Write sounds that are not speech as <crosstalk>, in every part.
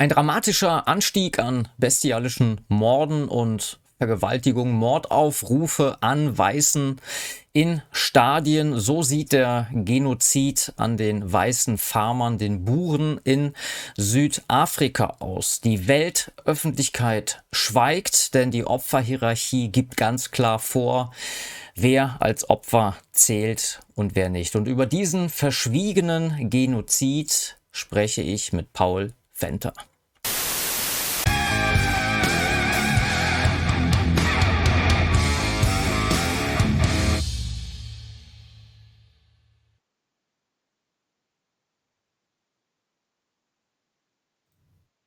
Ein dramatischer Anstieg an bestialischen Morden und Vergewaltigungen, Mordaufrufe an Weißen in Stadien. So sieht der Genozid an den weißen Farmern, den Buren in Südafrika aus. Die Weltöffentlichkeit schweigt, denn die Opferhierarchie gibt ganz klar vor, wer als Opfer zählt und wer nicht. Und über diesen verschwiegenen Genozid spreche ich mit Paul Venter.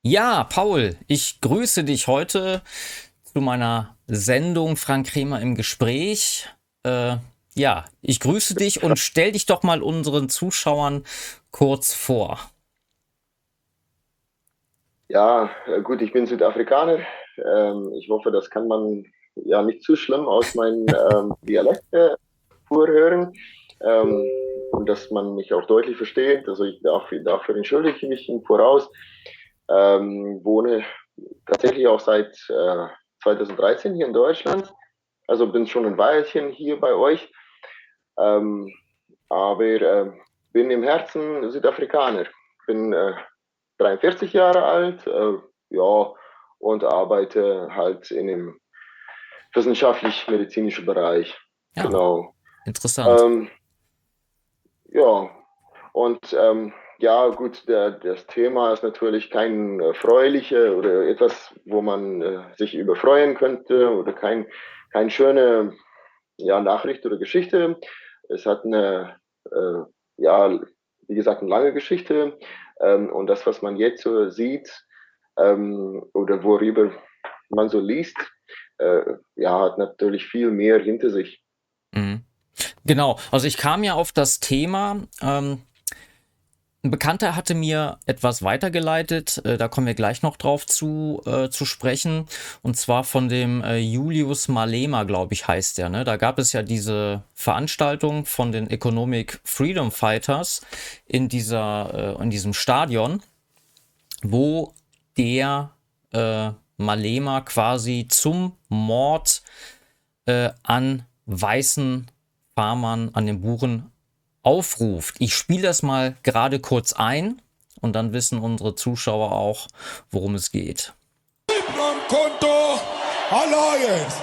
Ja, Paul, ich grüße dich heute zu meiner Sendung Frank Kremer im Gespräch. Äh, ja, ich grüße dich und stell dich doch mal unseren Zuschauern kurz vor. Ja, äh, gut, ich bin Südafrikaner. Ähm, ich hoffe, das kann man ja nicht zu schlimm aus meinem <laughs> ähm, Dialekt äh, vorhören ähm, und dass man mich auch deutlich versteht. Also ich dafür, dafür entschuldige ich mich im Voraus. Ähm, wohne tatsächlich auch seit äh, 2013 hier in Deutschland. Also bin schon ein Weilchen hier bei euch. Ähm, aber äh, bin im Herzen Südafrikaner. Bin äh, 43 Jahre alt, äh, ja, und arbeite halt in dem wissenschaftlich-medizinischen Bereich. Ja, genau. Interessant. Ähm, ja, und ähm, ja, gut, der, das Thema ist natürlich kein erfreuliche oder etwas, wo man äh, sich überfreuen könnte oder kein, kein schöne ja, Nachricht oder Geschichte. Es hat eine, äh, ja, wie gesagt, eine lange Geschichte. Ähm, und das, was man jetzt so sieht ähm, oder worüber man so liest, äh, ja, hat natürlich viel mehr hinter sich. Mhm. Genau, also ich kam ja auf das Thema, ähm, ein Bekannter hatte mir etwas weitergeleitet, äh, da kommen wir gleich noch drauf zu, äh, zu sprechen, und zwar von dem äh, Julius Malema, glaube ich, heißt der. Ne? Da gab es ja diese Veranstaltung von den Economic Freedom Fighters in, dieser, äh, in diesem Stadion, wo der äh, Malema quasi zum Mord äh, an weißen Farmern, an den Buren aufruft. Ich spiele das mal gerade kurz ein und dann wissen unsere Zuschauer auch, worum es geht. Konto Alliance.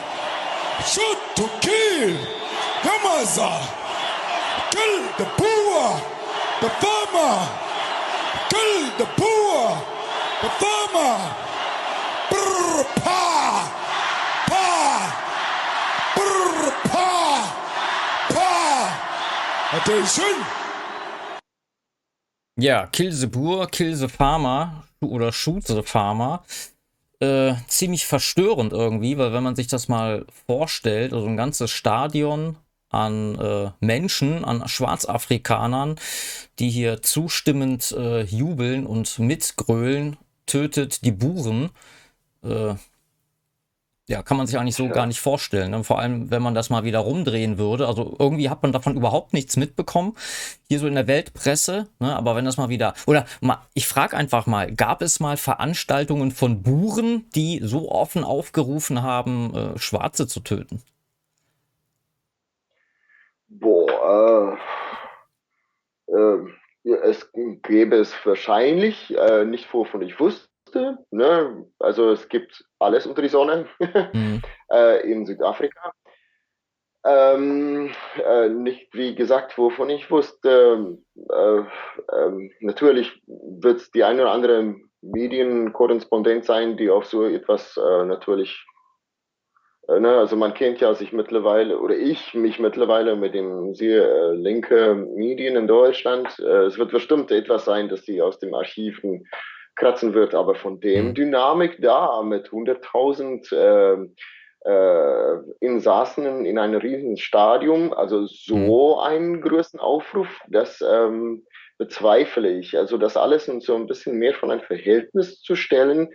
Shoot to kill. Yamaza. Kill the poor. The farmer. Kill the poor. The farmer. Brr, pa. Attention! Ja, Kill the Boer, Kill the Farmer oder Shoot the Farmer. Äh, ziemlich verstörend irgendwie, weil wenn man sich das mal vorstellt, also ein ganzes Stadion an äh, Menschen, an Schwarzafrikanern, die hier zustimmend äh, jubeln und mitgrölen, tötet die Buren. Ja, kann man sich eigentlich so ja. gar nicht vorstellen. Ne? Vor allem, wenn man das mal wieder rumdrehen würde. Also irgendwie hat man davon überhaupt nichts mitbekommen. Hier so in der Weltpresse. Ne? Aber wenn das mal wieder. Oder mal, ich frage einfach mal, gab es mal Veranstaltungen von Buren, die so offen aufgerufen haben, äh, Schwarze zu töten? Boah, äh, äh, es gäbe es wahrscheinlich, äh, nicht wovon ich wusste. Ne? Also es gibt alles unter die Sonne <laughs> mhm. äh, in Südafrika. Ähm, äh, nicht wie gesagt, wovon ich wusste. Äh, ähm, natürlich wird es die eine oder andere Medienkorrespondent sein, die auf so etwas äh, natürlich äh, Ne, also man kennt ja sich mittlerweile, oder ich mich mittlerweile mit dem sehr äh, linke Medien in Deutschland. Äh, es wird bestimmt etwas sein, dass die aus dem Archiven kratzen wird, aber von dem mhm. Dynamik da mit 100.000 äh, äh, Insassen in einem riesigen Stadium, also so mhm. einen größten Aufruf, das ähm, bezweifle ich. Also das alles in so ein bisschen mehr von ein Verhältnis zu stellen,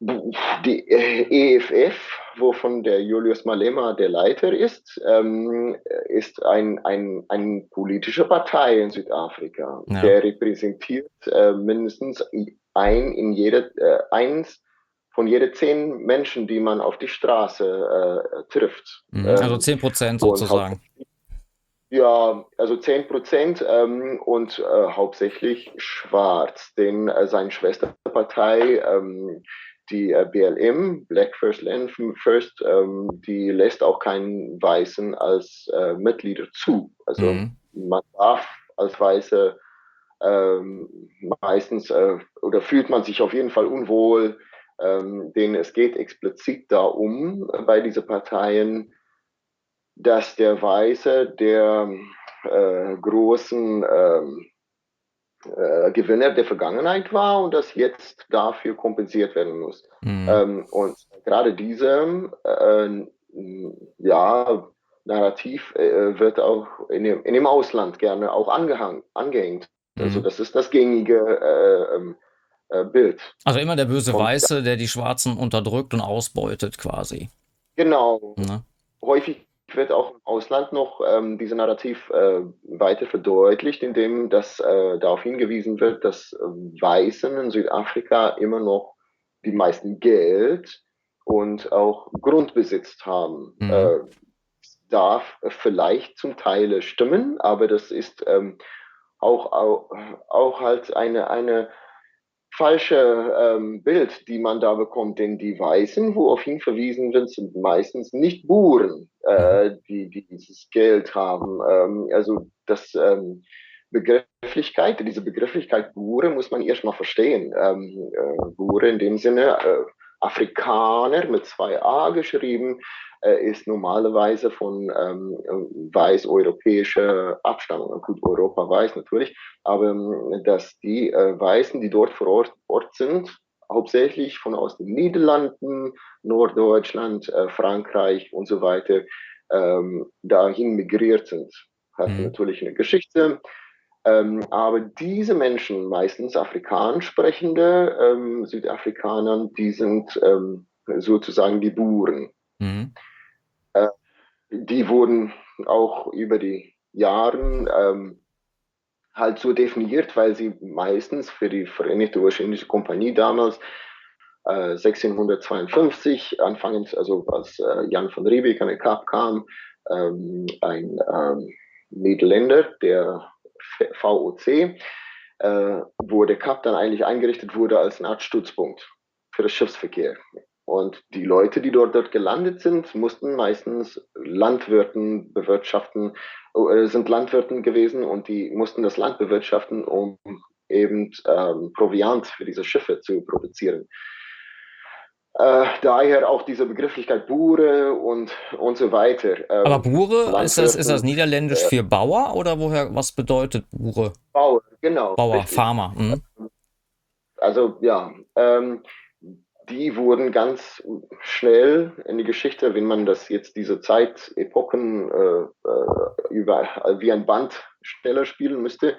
die EFF, wovon der Julius Malema der Leiter ist, ähm, ist ein, ein, ein politische Partei in Südafrika. Ja. Der repräsentiert äh, mindestens ein in jede, äh, eins von jede zehn Menschen, die man auf die Straße äh, trifft. Mhm, also ähm, zehn Prozent sozusagen. Ja, also 10 Prozent ähm, und äh, hauptsächlich schwarz, denn äh, seine Schwesterpartei, ähm, die äh, BLM, Black First Land First, ähm, die lässt auch keinen Weißen als äh, Mitglieder zu. Also mhm. man darf als Weiße ähm, meistens äh, oder fühlt man sich auf jeden Fall unwohl, ähm, denn es geht explizit darum bei diesen Parteien, dass der Weiße der äh, großen ähm, äh, Gewinner der Vergangenheit war und das jetzt dafür kompensiert werden muss. Mhm. Ähm, und gerade diese äh, ja, Narrativ äh, wird auch in dem, in dem, Ausland gerne auch angehang, angehängt. Also mhm. Also das ist das gängige äh, ähm, äh, Bild. Also immer der böse und, Weiße, der die Schwarzen unterdrückt und ausbeutet quasi. Genau. Ne? Häufig wird auch im Ausland noch ähm, diese Narrativ äh, weiter verdeutlicht, indem das äh, darauf hingewiesen wird, dass äh, Weißen in Südafrika immer noch die meisten Geld und auch Grundbesitz haben. Mhm. Äh, darf vielleicht zum Teil stimmen, aber das ist ähm, auch, auch, auch halt eine, eine falsche ähm, Bild, die man da bekommt, denn die Weißen, worauf hin verwiesen wird, sind meistens nicht Buren, äh, die, die dieses Geld haben. Ähm, also das ähm, Begrifflichkeit, diese Begrifflichkeit Bure muss man erstmal verstehen. Ähm, äh, Bure in dem Sinne, äh, Afrikaner mit zwei A geschrieben, ist normalerweise von ähm, weiß-europäischer Abstammung. Gut, Europa weiß natürlich, aber ähm, dass die äh, Weißen, die dort vor Ort, Ort sind, hauptsächlich von aus den Niederlanden, Norddeutschland, äh, Frankreich und so weiter, ähm, dahin migriert sind. Hat mhm. natürlich eine Geschichte. Ähm, aber diese Menschen, meistens afrikanisch sprechende ähm, Südafrikaner, die sind ähm, sozusagen die Buren. Mhm. Äh, die wurden auch über die Jahre ähm, halt so definiert, weil sie meistens für die Vereinigte Urschindische Kompanie damals äh, 1652 anfangs, also als äh, Jan von Riebeek an den Kap kam, ähm, ein ähm, Niederländer, der VOC, äh, wo der Kap dann eigentlich eingerichtet wurde als eine Art Stützpunkt für den Schiffsverkehr. Und die Leute, die dort, dort gelandet sind, mussten meistens Landwirten bewirtschaften, äh, sind Landwirten gewesen und die mussten das Land bewirtschaften, um eben ähm, Proviant für diese Schiffe zu produzieren. Äh, daher auch diese Begrifflichkeit Bure und, und so weiter. Ähm, Aber Bure, ist das, ist das niederländisch äh, für Bauer oder woher, was bedeutet Bure? Bauer, genau. Bauer, richtig. Farmer. Mhm. Also ja, ähm, die wurden ganz schnell in die Geschichte, wenn man das jetzt diese Zeitepochen äh, äh, über, wie ein Band schneller spielen müsste,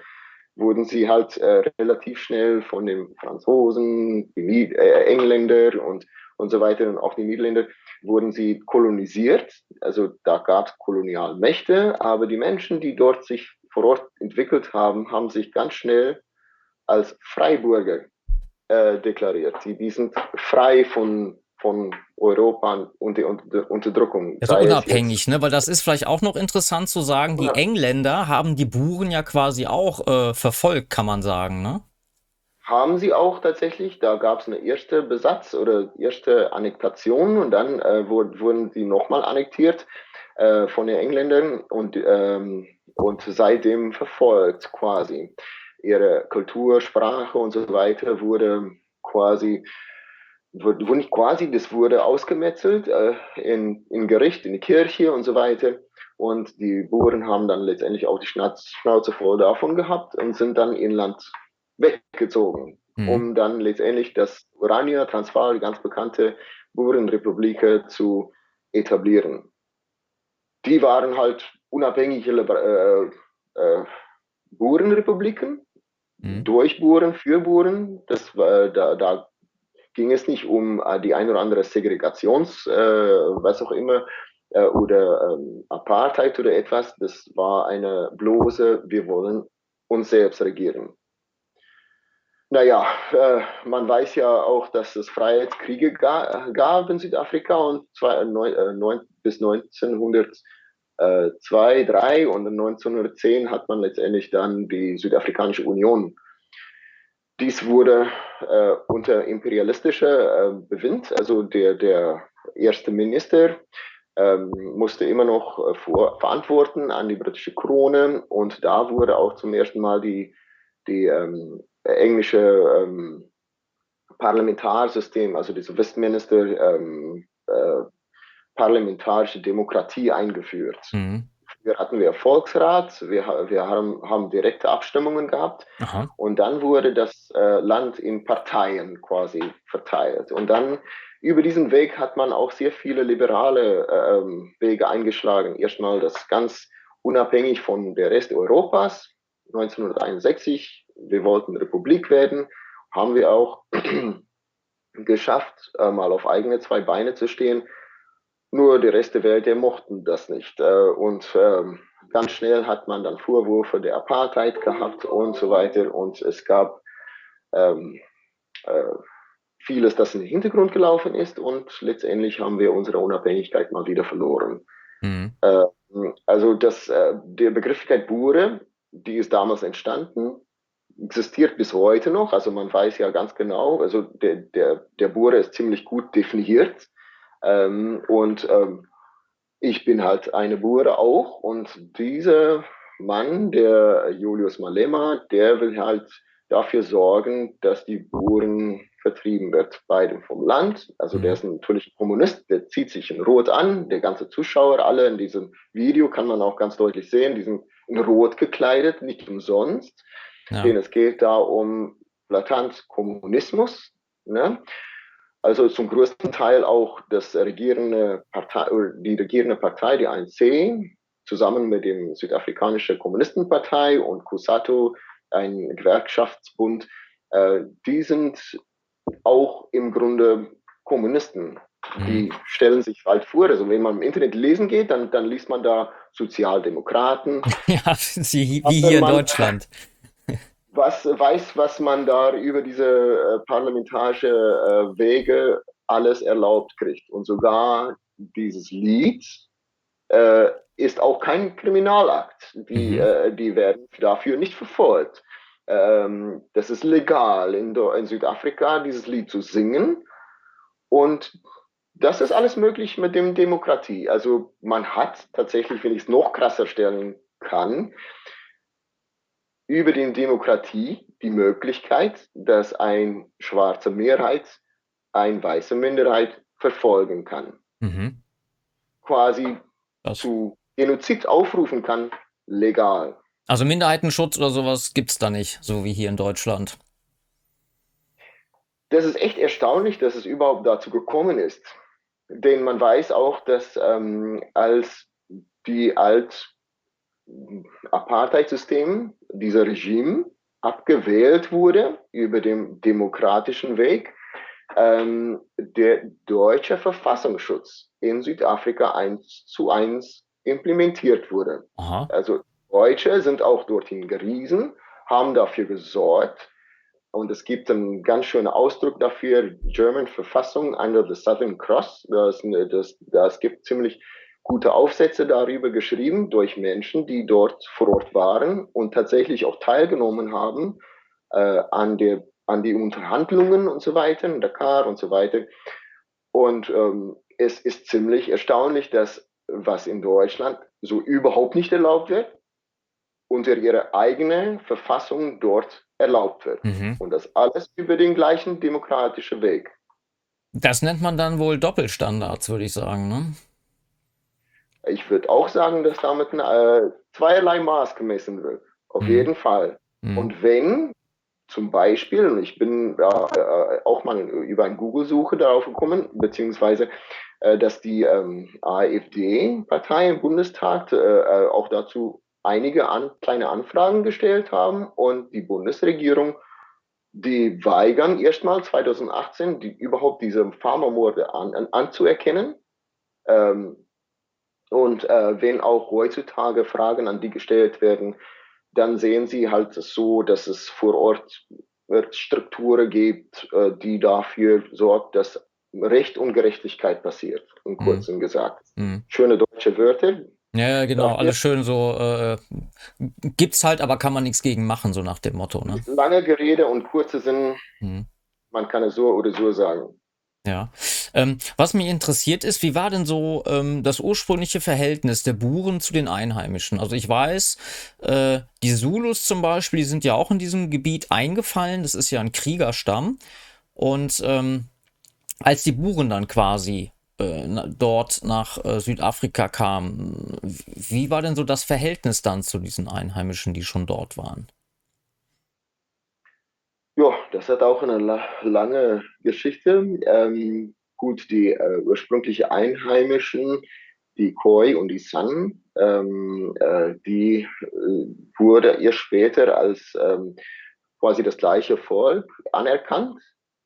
wurden sie halt äh, relativ schnell von den Franzosen, die äh, Engländer und, und so weiter und auch die Niederländer, wurden sie kolonisiert. Also da gab es Kolonialmächte, aber die Menschen, die dort sich vor Ort entwickelt haben, haben sich ganz schnell als Freiburger äh, deklariert. Die, die sind frei von, von Europa und der Unterdrückung. Also unabhängig, ne? Weil das ist vielleicht auch noch interessant zu sagen, die ja. Engländer haben die Buren ja quasi auch äh, verfolgt, kann man sagen, ne? Haben sie auch tatsächlich. Da gab es eine erste Besatz oder erste Annektation und dann äh, wurden sie nochmal annektiert äh, von den Engländern und, ähm, und seitdem verfolgt quasi ihre Kultur, Sprache und so weiter wurde quasi, wurde, nicht quasi, das wurde ausgemetzelt äh, in, in Gericht, in die Kirche und so weiter. Und die Buren haben dann letztendlich auch die Schnauze voll davon gehabt und sind dann in Land weggezogen, mhm. um dann letztendlich das Urania, Transvaal, die ganz bekannte Burenrepublik zu etablieren. Die waren halt unabhängige äh, äh, Burenrepubliken Mhm. durchbohren, fürbohren. Das war, da, da ging es nicht um äh, die ein oder andere Segregations, äh, was auch immer, äh, oder ähm, Apartheid oder etwas. Das war eine bloße, wir wollen uns selbst regieren. Naja, äh, man weiß ja auch, dass es Freiheitskriege ga gab in Südafrika und zwei, äh, neun, bis 1900 äh, zwei, drei und 1910 hat man letztendlich dann die Südafrikanische Union. Dies wurde äh, unter imperialistischer äh, Bewind, also der, der erste Minister ähm, musste immer noch äh, vor, verantworten an die britische Krone und da wurde auch zum ersten Mal die, die ähm, englische ähm, Parlamentarsystem, also die Westminster ähm, äh, parlamentarische Demokratie eingeführt. Mhm. Früher hatten wir Volksrat, wir, wir haben, haben direkte Abstimmungen gehabt Aha. und dann wurde das äh, Land in Parteien quasi verteilt. Und dann über diesen Weg hat man auch sehr viele liberale äh, Wege eingeschlagen. Erstmal das ganz unabhängig von der Rest Europas. 1961, wir wollten Republik werden, haben wir auch <clears throat> geschafft, äh, mal auf eigene zwei Beine zu stehen. Nur der Rest der Welt, der mochten das nicht. Äh, und ähm, ganz schnell hat man dann Vorwürfe der Apartheid gehabt und so weiter. Und es gab ähm, äh, vieles, das in den Hintergrund gelaufen ist und letztendlich haben wir unsere Unabhängigkeit mal wieder verloren. Mhm. Äh, also das, äh, der Begrifflichkeit Bure, die ist damals entstanden, existiert bis heute noch. Also man weiß ja ganz genau, also der, der, der Bure ist ziemlich gut definiert. Ähm, und ähm, ich bin halt eine Bure auch. Und dieser Mann, der Julius Malema, der will halt dafür sorgen, dass die Buren vertrieben wird, beide vom Land. Also der mhm. ist natürlich Kommunist, der zieht sich in Rot an, der ganze Zuschauer, alle in diesem Video kann man auch ganz deutlich sehen, die sind in Rot gekleidet, nicht umsonst. Ja. Denn es geht da um blatant Kommunismus. Ne? Also zum größten Teil auch das regierende Partei, die regierende Partei, die ANC, zusammen mit dem südafrikanischen Kommunistenpartei und Kusatu, ein Gewerkschaftsbund, äh, die sind auch im Grunde Kommunisten. Die mhm. stellen sich halt vor, also wenn man im Internet lesen geht, dann, dann liest man da Sozialdemokraten. <laughs> ja, wie hier in Deutschland. Was weiß, was man da über diese äh, parlamentarische äh, Wege alles erlaubt kriegt. Und sogar dieses Lied äh, ist auch kein Kriminalakt. Die, mhm. äh, die werden dafür nicht verfolgt ähm, das ist legal in, in Südafrika, dieses Lied zu singen. Und das ist alles möglich mit dem Demokratie. Also man hat tatsächlich, wenn ich es noch krasser stellen kann, über die Demokratie die Möglichkeit, dass ein schwarze Mehrheit eine weiße Minderheit verfolgen kann. Mhm. Quasi das. zu Genozid aufrufen kann, legal. Also Minderheitenschutz oder sowas gibt es da nicht, so wie hier in Deutschland. Das ist echt erstaunlich, dass es überhaupt dazu gekommen ist. Denn man weiß auch, dass ähm, als die alt Apartheid-System, dieser Regime, abgewählt wurde über den demokratischen Weg, ähm, der deutsche Verfassungsschutz in Südafrika eins zu eins implementiert wurde. Aha. Also Deutsche sind auch dorthin geriesen, haben dafür gesorgt. Und es gibt einen ganz schönen Ausdruck dafür, German Verfassung under the Southern Cross. Das, das, das gibt ziemlich gute Aufsätze darüber geschrieben durch Menschen, die dort vor Ort waren und tatsächlich auch teilgenommen haben äh, an, der, an die Unterhandlungen und so weiter, in Dakar und so weiter. Und ähm, es ist ziemlich erstaunlich, dass was in Deutschland so überhaupt nicht erlaubt wird, unter ihrer eigenen Verfassung dort erlaubt wird. Mhm. Und das alles über den gleichen demokratischen Weg. Das nennt man dann wohl Doppelstandards, würde ich sagen. Ne? Ich würde auch sagen, dass damit äh, zweierlei Maß gemessen wird. Auf mhm. jeden Fall. Mhm. Und wenn zum Beispiel, und ich bin äh, auch mal über eine Google-Suche darauf gekommen, beziehungsweise, äh, dass die ähm, AfD-Partei im Bundestag äh, äh, auch dazu einige an, kleine Anfragen gestellt haben und die Bundesregierung, die weigern erstmal 2018 die, überhaupt diese Pharmamorde an, an, anzuerkennen. Ähm, und äh, wenn auch heutzutage Fragen an die gestellt werden, dann sehen sie halt so, dass es vor Ort Strukturen gibt, äh, die dafür sorgt, dass Recht und Gerechtigkeit passiert, in kurzem mhm. gesagt. Mhm. Schöne deutsche Wörter. Ja, genau, dafür. alles schön so. Äh, gibt's halt, aber kann man nichts gegen machen, so nach dem Motto. Ne? Lange Gerede und kurze Sinn, mhm. man kann es so oder so sagen. Ja. Ähm, was mich interessiert ist, wie war denn so ähm, das ursprüngliche Verhältnis der Buren zu den Einheimischen? Also ich weiß, äh, die Zulus zum Beispiel, die sind ja auch in diesem Gebiet eingefallen. Das ist ja ein Kriegerstamm. Und ähm, als die Buren dann quasi äh, dort nach äh, Südafrika kamen, wie war denn so das Verhältnis dann zu diesen Einheimischen, die schon dort waren? Hat auch eine la lange Geschichte. Ähm, gut, die äh, ursprüngliche Einheimischen, die Khoi und die San, ähm, äh, die äh, wurde ihr später als ähm, quasi das gleiche Volk anerkannt,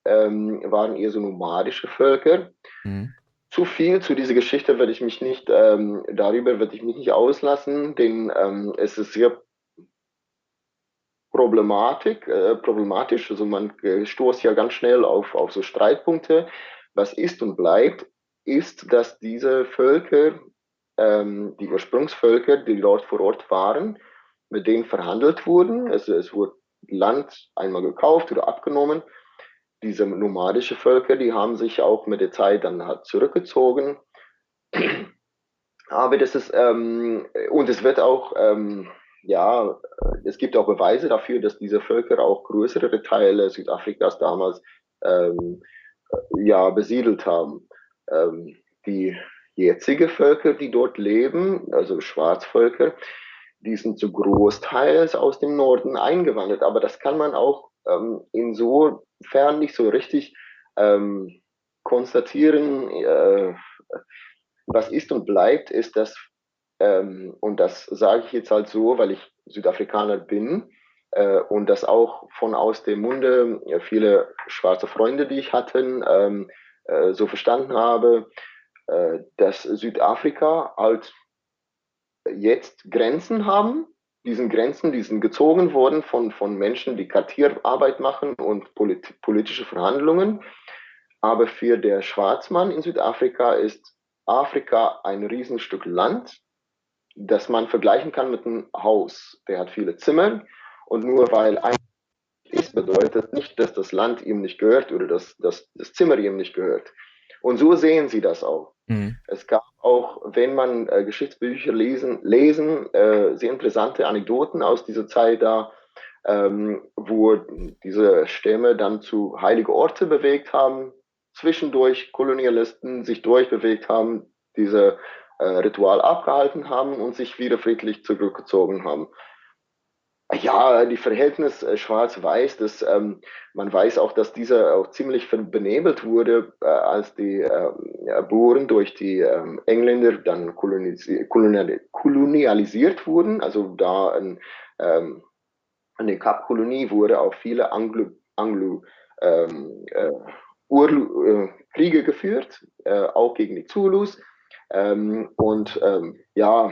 ähm, waren eher so nomadische Völker. Mhm. Zu viel zu dieser Geschichte werde ich mich nicht, ähm, darüber werde ich mich nicht auslassen, denn ähm, es ist sehr Problematik, äh, problematisch. Also man äh, stoßt ja ganz schnell auf, auf so Streitpunkte. Was ist und bleibt, ist, dass diese Völker, ähm, die Ursprungsvölker, die dort vor Ort waren, mit denen verhandelt wurden. Also es wurde Land einmal gekauft oder abgenommen. Diese nomadische Völker, die haben sich auch mit der Zeit dann halt zurückgezogen. <clears throat> Aber das ist, ähm, und es wird auch, ähm, ja, es gibt auch Beweise dafür, dass diese Völker auch größere Teile Südafrikas damals ähm, ja, besiedelt haben. Ähm, die jetzige Völker, die dort leben, also Schwarzvölker, die sind zu Großteils aus dem Norden eingewandert. Aber das kann man auch ähm, insofern nicht so richtig ähm, konstatieren. Äh, was ist und bleibt, ist, dass ähm, und das sage ich jetzt halt so, weil ich Südafrikaner bin äh, und das auch von aus dem Munde äh, viele schwarze Freunde, die ich hatte, ähm, äh, so verstanden habe, äh, dass Südafrika halt jetzt Grenzen haben. Diesen Grenzen, die sind gezogen worden von, von Menschen, die Kartierarbeit machen und polit politische Verhandlungen. Aber für der Schwarzmann in Südafrika ist Afrika ein Riesenstück Land das man vergleichen kann mit einem Haus. Der hat viele Zimmer und nur weil ein ist, bedeutet nicht, dass das Land ihm nicht gehört oder dass, dass das Zimmer ihm nicht gehört. Und so sehen sie das auch. Mhm. Es gab auch, wenn man äh, Geschichtsbücher lesen, lesen äh, sehr interessante Anekdoten aus dieser Zeit da, ähm, wo diese Stämme dann zu heilige Orte bewegt haben, zwischendurch Kolonialisten sich durchbewegt haben, diese äh, Ritual abgehalten haben und sich wieder friedlich zurückgezogen haben. Ja, die Verhältnis äh, Schwarz-Weiß, ähm, man weiß auch, dass dieser auch ziemlich benebelt wurde, äh, als die äh, Buren durch die ähm, Engländer dann kolonisi kolonial kolonialisiert wurden. Also da ein, ähm, eine Kapkolonie wurde auch viele Anglo, Anglo ähm, äh, äh, Kriege geführt, äh, auch gegen die Zulus. Ähm, und ähm, ja,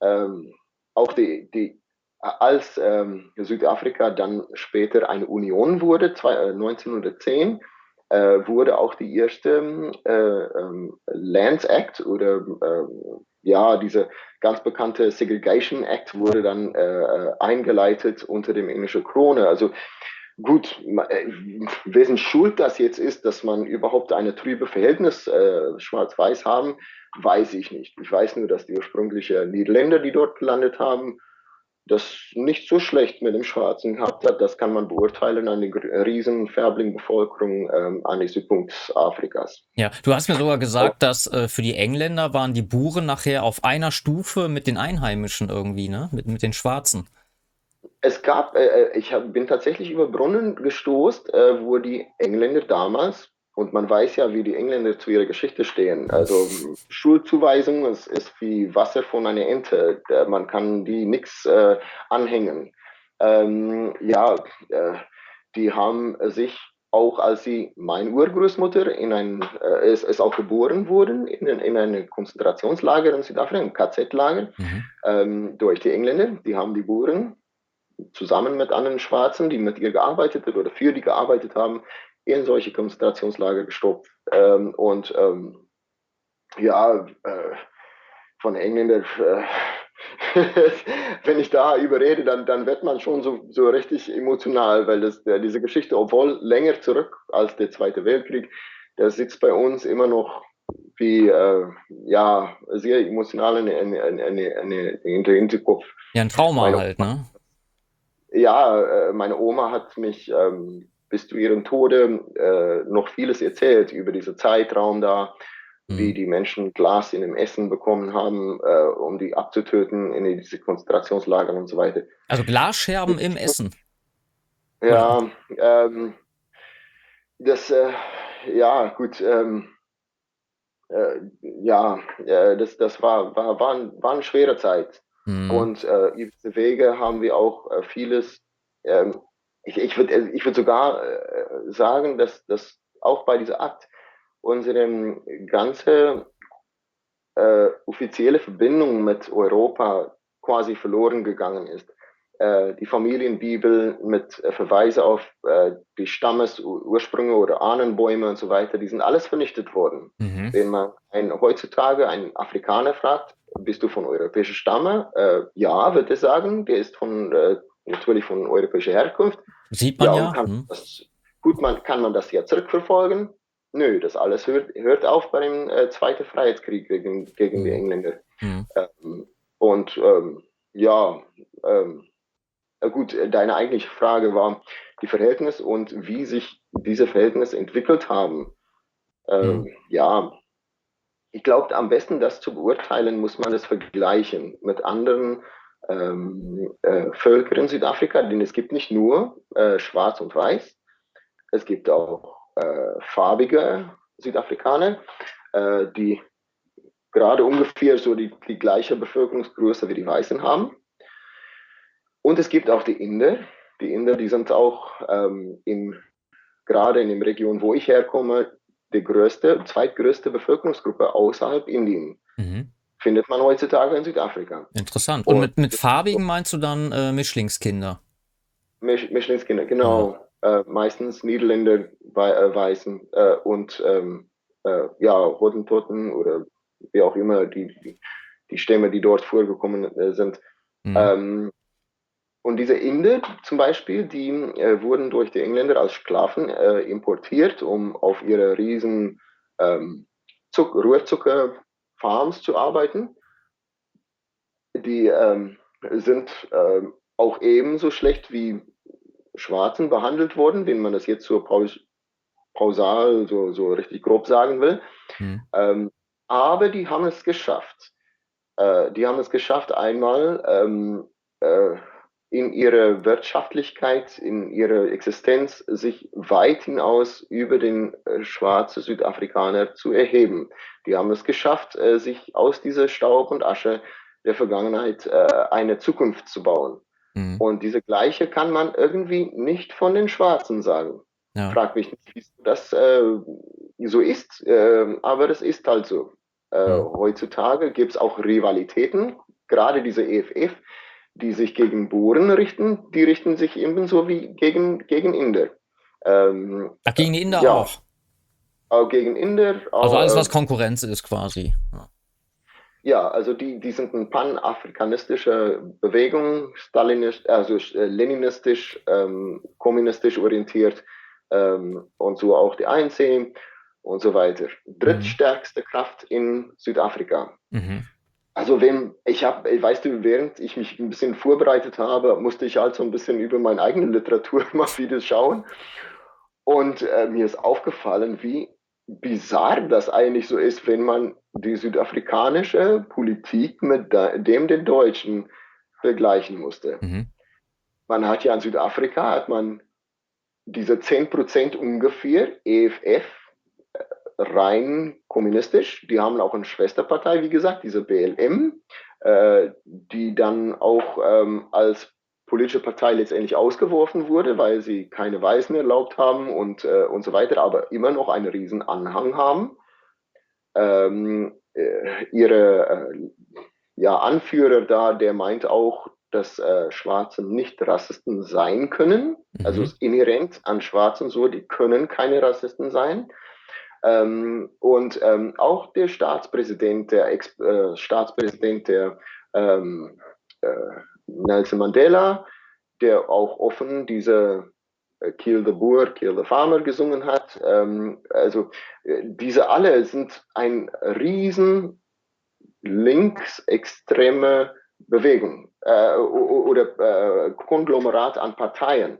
ähm, auch die, die, als ähm, Südafrika dann später eine Union wurde, zwei, äh, 1910, äh, wurde auch die erste äh, ähm, Lands Act oder äh, ja, diese ganz bekannte Segregation Act wurde dann äh, eingeleitet unter dem englischen Krone. Also Gut, äh, wessen Schuld das jetzt ist, dass man überhaupt eine trübe Verhältnis äh, schwarz-weiß haben, weiß ich nicht. Ich weiß nur, dass die ursprünglichen Niederländer, die dort gelandet haben, das nicht so schlecht mit dem Schwarzen gehabt hat. Das kann man beurteilen an der riesen Färbling-Bevölkerung ähm, an Südpunkt Afrikas. Ja, du hast mir sogar gesagt, dass äh, für die Engländer waren die Buren nachher auf einer Stufe mit den Einheimischen irgendwie, ne? Mit, mit den Schwarzen es gab, äh, äh, ich hab, bin tatsächlich über Brunnen gestoßt, äh, wo die Engländer damals, und man weiß ja, wie die Engländer zu ihrer Geschichte stehen. Also Schulzuweisung ist, ist wie Wasser von einer Ente. Man kann die nichts äh, anhängen. Ähm, ja, äh, die haben sich auch als sie, meine Urgroßmutter, in ein, äh, ist, ist auch geboren wurden, in, in ein Konzentrationslager in Südafrika, ein KZ-Lager, mhm. ähm, durch die Engländer. Die haben die Buren zusammen mit anderen Schwarzen, die mit ihr gearbeitet oder für die gearbeitet haben, in solche Konzentrationslager gestopft. Ähm, und ähm, ja, äh, von Engländern, äh, <laughs> wenn ich da überrede, dann, dann wird man schon so, so richtig emotional, weil das, der, diese Geschichte, obwohl länger zurück als der Zweite Weltkrieg, der sitzt bei uns immer noch wie, äh, ja, sehr emotional eine, eine, eine, eine, eine Hinterkopf. Ja, ein Trauma halt, ne? Ja, äh, meine Oma hat mich ähm, bis zu ihrem Tode äh, noch vieles erzählt über diesen Zeitraum da, mhm. wie die Menschen Glas in dem Essen bekommen haben, äh, um die abzutöten in diese Konzentrationslager und so weiter. Also Glasscherben im Essen. Ja, ähm, das, äh, ja, gut, ähm, äh, ja, äh, das, das war, war, war, war eine schwere Zeit. Mhm. Und äh, diese Wege haben wir auch äh, vieles, ähm, ich, ich würde ich würd sogar äh, sagen, dass, dass auch bei dieser Akt unsere ganze äh, offizielle Verbindung mit Europa quasi verloren gegangen ist. Äh, die Familienbibel mit äh, Verweise auf äh, die Stammesursprünge oder Ahnenbäume und so weiter, die sind alles vernichtet worden. Mhm. Wenn man ein, heutzutage einen Afrikaner fragt, bist du von europäischer Stamme? Ja, wird er sagen, der ist von, natürlich von europäischer Herkunft. Sieht man ja. ja. Kann hm. das, gut, man, kann man das ja zurückverfolgen? Nö, das alles hört, hört auf bei dem Zweiten Freiheitskrieg gegen, gegen die hm. Engländer. Mhm. Ähm, und ähm, ja, ähm, äh, gut, äh, deine eigentliche Frage war die Verhältnisse und wie sich diese Verhältnisse entwickelt haben. Ähm, mhm. Ja, ich glaube, am besten das zu beurteilen, muss man das vergleichen mit anderen ähm, äh, Völkern in Südafrika, denn es gibt nicht nur äh, Schwarz und Weiß, es gibt auch äh, farbige Südafrikaner, äh, die gerade ungefähr so die, die gleiche Bevölkerungsgröße wie die Weißen haben. Und es gibt auch die Inder. Die Inder, die sind auch ähm, im, gerade in der Region, wo ich herkomme, die größte, zweitgrößte Bevölkerungsgruppe außerhalb Indien. Mhm. Findet man heutzutage in Südafrika. Interessant. Und, Und mit, mit Farbigen meinst du dann äh, Mischlingskinder? Misch, Mischlingskinder, genau. Ja. Äh, meistens Niederländer, äh, Weißen äh, und ähm, äh, ja, Hottentotten oder wie auch immer die, die, die Stämme, die dort vorgekommen äh, sind. Mhm. Ähm, und diese Inder zum Beispiel, die äh, wurden durch die Engländer als Sklaven äh, importiert, um auf ihre riesen ähm, Rührzuckerfarms zu arbeiten. Die ähm, sind äh, auch ebenso schlecht wie Schwarzen behandelt worden, wenn man das jetzt so pausal, so, so richtig grob sagen will. Mhm. Ähm, aber die haben es geschafft. Äh, die haben es geschafft, einmal ähm, äh, in ihrer Wirtschaftlichkeit, in ihrer Existenz sich weit hinaus über den äh, schwarzen Südafrikaner zu erheben. Die haben es geschafft, äh, sich aus dieser Staub und Asche der Vergangenheit äh, eine Zukunft zu bauen. Mhm. Und diese gleiche kann man irgendwie nicht von den Schwarzen sagen. Ja. Frag mich nicht, wie das so ist, äh, aber das ist halt so. Mhm. Heutzutage gibt es auch Rivalitäten, gerade diese EFF die sich gegen Bohren richten, die richten sich ebenso wie gegen, gegen Inder. Ähm, Ach, gegen die Inder ja, auch? Auch gegen Inder. Auch, also alles, was Konkurrenz ist quasi. Ja. Ja, also die, die sind eine panafrikanistische Bewegung, stalinistisch, also äh, leninistisch, ähm, kommunistisch orientiert ähm, und so auch die ANC und so weiter. Drittstärkste mhm. Kraft in Südafrika. Mhm. Also wenn ich habe, weißt du, während ich mich ein bisschen vorbereitet habe, musste ich halt so ein bisschen über meine eigene Literatur <laughs> mal wieder schauen. Und äh, mir ist aufgefallen, wie bizarr das eigentlich so ist, wenn man die südafrikanische Politik mit dem der deutschen vergleichen musste. Mhm. Man hat ja in Südafrika, hat man diese 10% ungefähr EFF, rein kommunistisch. Die haben auch eine Schwesterpartei, wie gesagt, diese BLM, äh, die dann auch ähm, als politische Partei letztendlich ausgeworfen wurde, weil sie keine Weißen erlaubt haben und, äh, und so weiter, aber immer noch einen riesen Anhang haben. Ähm, äh, ihre äh, ja, Anführer da, der meint auch, dass äh, Schwarze nicht Rassisten sein können. Mhm. Also es ist inhärent an Schwarzen so, die können keine Rassisten sein. Ähm, und ähm, auch der Staatspräsident, der Ex äh, Staatspräsident der ähm, äh, Nelson Mandela, der auch offen diese äh, Kill the Boer, Kill the Farmer gesungen hat. Ähm, also äh, diese alle sind ein riesen linksextreme Bewegung äh, oder äh, Konglomerat an Parteien.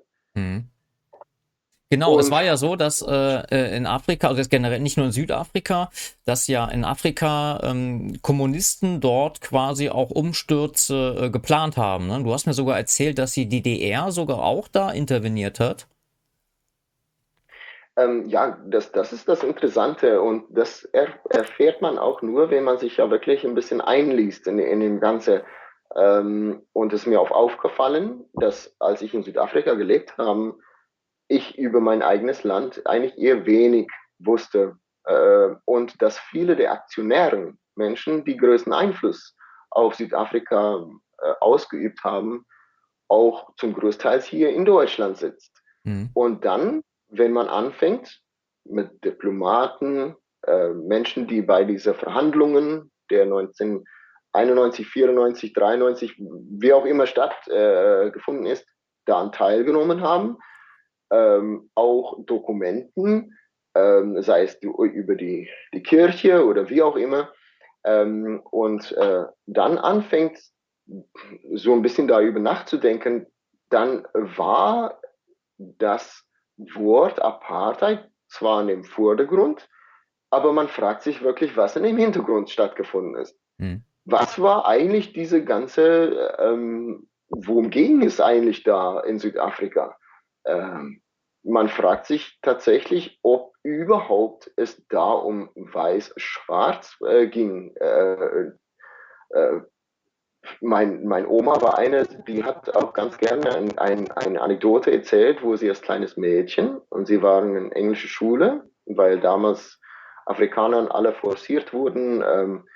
Genau, und es war ja so, dass äh, äh in Afrika, also jetzt generell nicht nur in Südafrika, dass ja in Afrika ähm, Kommunisten dort quasi auch Umstürze äh, geplant haben. Ne? Du hast mir sogar erzählt, dass die DDR sogar auch da interveniert hat. Ähm, ja, das, das ist das Interessante und das er, erfährt man auch nur, wenn man sich ja wirklich ein bisschen einliest in, in dem Ganze. Ähm, und es ist mir auch aufgefallen, dass als ich in Südafrika gelebt habe, ich über mein eigenes Land eigentlich eher wenig wusste äh, und dass viele der Aktionären Menschen, die größten Einfluss auf Südafrika äh, ausgeübt haben, auch zum Großteil hier in Deutschland sitzt. Mhm. Und dann, wenn man anfängt mit Diplomaten, äh, Menschen, die bei diesen Verhandlungen der 1991, 94, 93, wie auch immer stattgefunden äh, ist, daran teilgenommen haben, ähm, auch Dokumenten, ähm, sei es über die, die Kirche oder wie auch immer, ähm, und äh, dann anfängt so ein bisschen darüber nachzudenken, dann war das Wort Apartheid zwar in dem Vordergrund, aber man fragt sich wirklich, was in dem Hintergrund stattgefunden ist. Hm. Was war eigentlich diese ganze, ähm, worum ging es eigentlich da in Südafrika? Ähm, man fragt sich tatsächlich, ob überhaupt es da um Weiß-Schwarz äh, ging. Äh, äh, mein, mein Oma war eine, die hat auch ganz gerne ein, ein, eine Anekdote erzählt, wo sie als kleines Mädchen und sie waren in englische Schule, weil damals Afrikaner alle forciert wurden, ähm,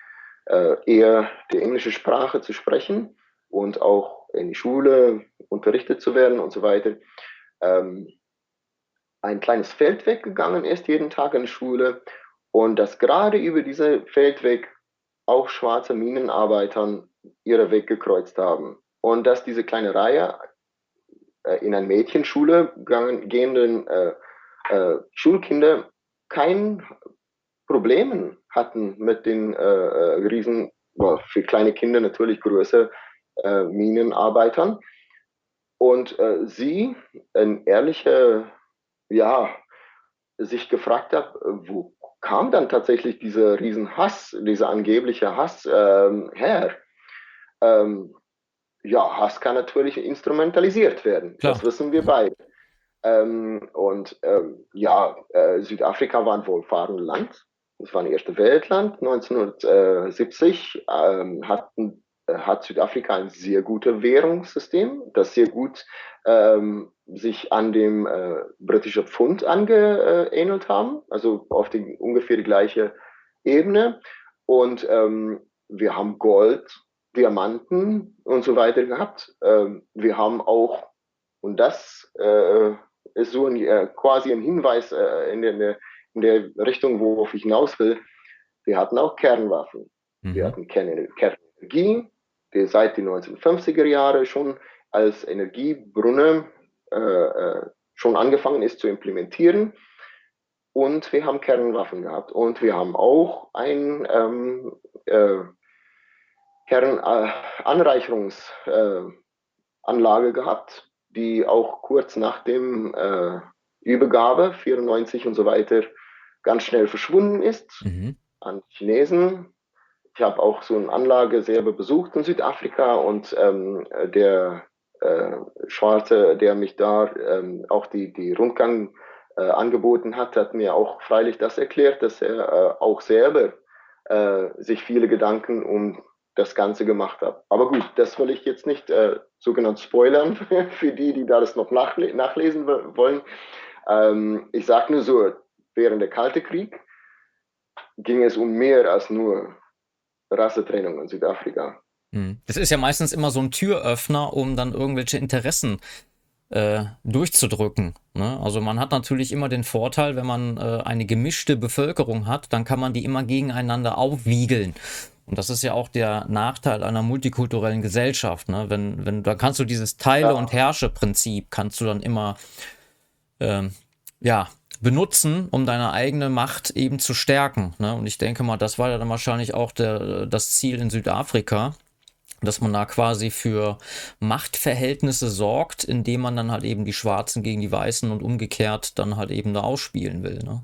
äh, eher die englische Sprache zu sprechen und auch in die Schule unterrichtet zu werden und so weiter ähm, ein kleines Feldweg gegangen ist, jeden Tag in die Schule, und dass gerade über diese Feldweg auch schwarze Minenarbeiter ihre Weg gekreuzt haben. Und dass diese kleine Reihe äh, in eine Mädchenschule gegangen, gehenden äh, äh, Schulkinder kein Problem hatten mit den äh, äh, riesen, für kleine Kinder natürlich größer äh, Minenarbeitern. Und äh, sie, ein ehrlicher, ja, sich gefragt hat, wo kam dann tatsächlich dieser Riesenhass, dieser angebliche Hass ähm, her? Ähm, ja, Hass kann natürlich instrumentalisiert werden. Klar. Das wissen wir beide. Ähm, und ähm, ja, äh, Südafrika war ein wohlfahrendes Land. Es war ein erste Weltland. 1970 ähm, hatten hat Südafrika ein sehr gutes Währungssystem, das sehr gut ähm, sich an dem äh, britischen Pfund angeähnelt haben, also auf die, ungefähr die gleiche Ebene. Und ähm, wir haben Gold, Diamanten und so weiter gehabt. Ähm, wir haben auch, und das äh, ist so ein, äh, quasi ein Hinweis äh, in, der, in der Richtung, worauf ich hinaus will, wir hatten auch Kernwaffen. Mhm. Wir hatten Kernenergie, der seit den 1950er Jahren schon als Energiebrunnen äh, äh, schon angefangen ist zu implementieren. Und wir haben Kernwaffen gehabt. Und wir haben auch eine ähm, äh, Kernanreicherungsanlage äh, gehabt, die auch kurz nach dem äh, Übergabe, 94 und so weiter, ganz schnell verschwunden ist mhm. an Chinesen. Ich habe auch so eine Anlage selber besucht in Südafrika und ähm, der äh, Schwarze, der mich da ähm, auch die, die Rundgang äh, angeboten hat, hat mir auch freilich das erklärt, dass er äh, auch selber äh, sich viele Gedanken um das Ganze gemacht hat. Aber gut, das will ich jetzt nicht äh, sogenannt spoilern <laughs> für die, die da das noch nachle nachlesen wollen. Ähm, ich sage nur so, während der Kalte Krieg ging es um mehr als nur Rassetrennung in Südafrika. Hm. Das ist ja meistens immer so ein Türöffner, um dann irgendwelche Interessen äh, durchzudrücken. Ne? Also man hat natürlich immer den Vorteil, wenn man äh, eine gemischte Bevölkerung hat, dann kann man die immer gegeneinander aufwiegeln. Und das ist ja auch der Nachteil einer multikulturellen Gesellschaft. Ne? Wenn, wenn, da kannst du dieses Teile- und Herrsche-Prinzip kannst du dann immer ähm, ja, benutzen, um deine eigene Macht eben zu stärken. Ne? Und ich denke mal, das war ja dann wahrscheinlich auch der, das Ziel in Südafrika, dass man da quasi für Machtverhältnisse sorgt, indem man dann halt eben die Schwarzen gegen die Weißen und umgekehrt dann halt eben da ausspielen will. Ne?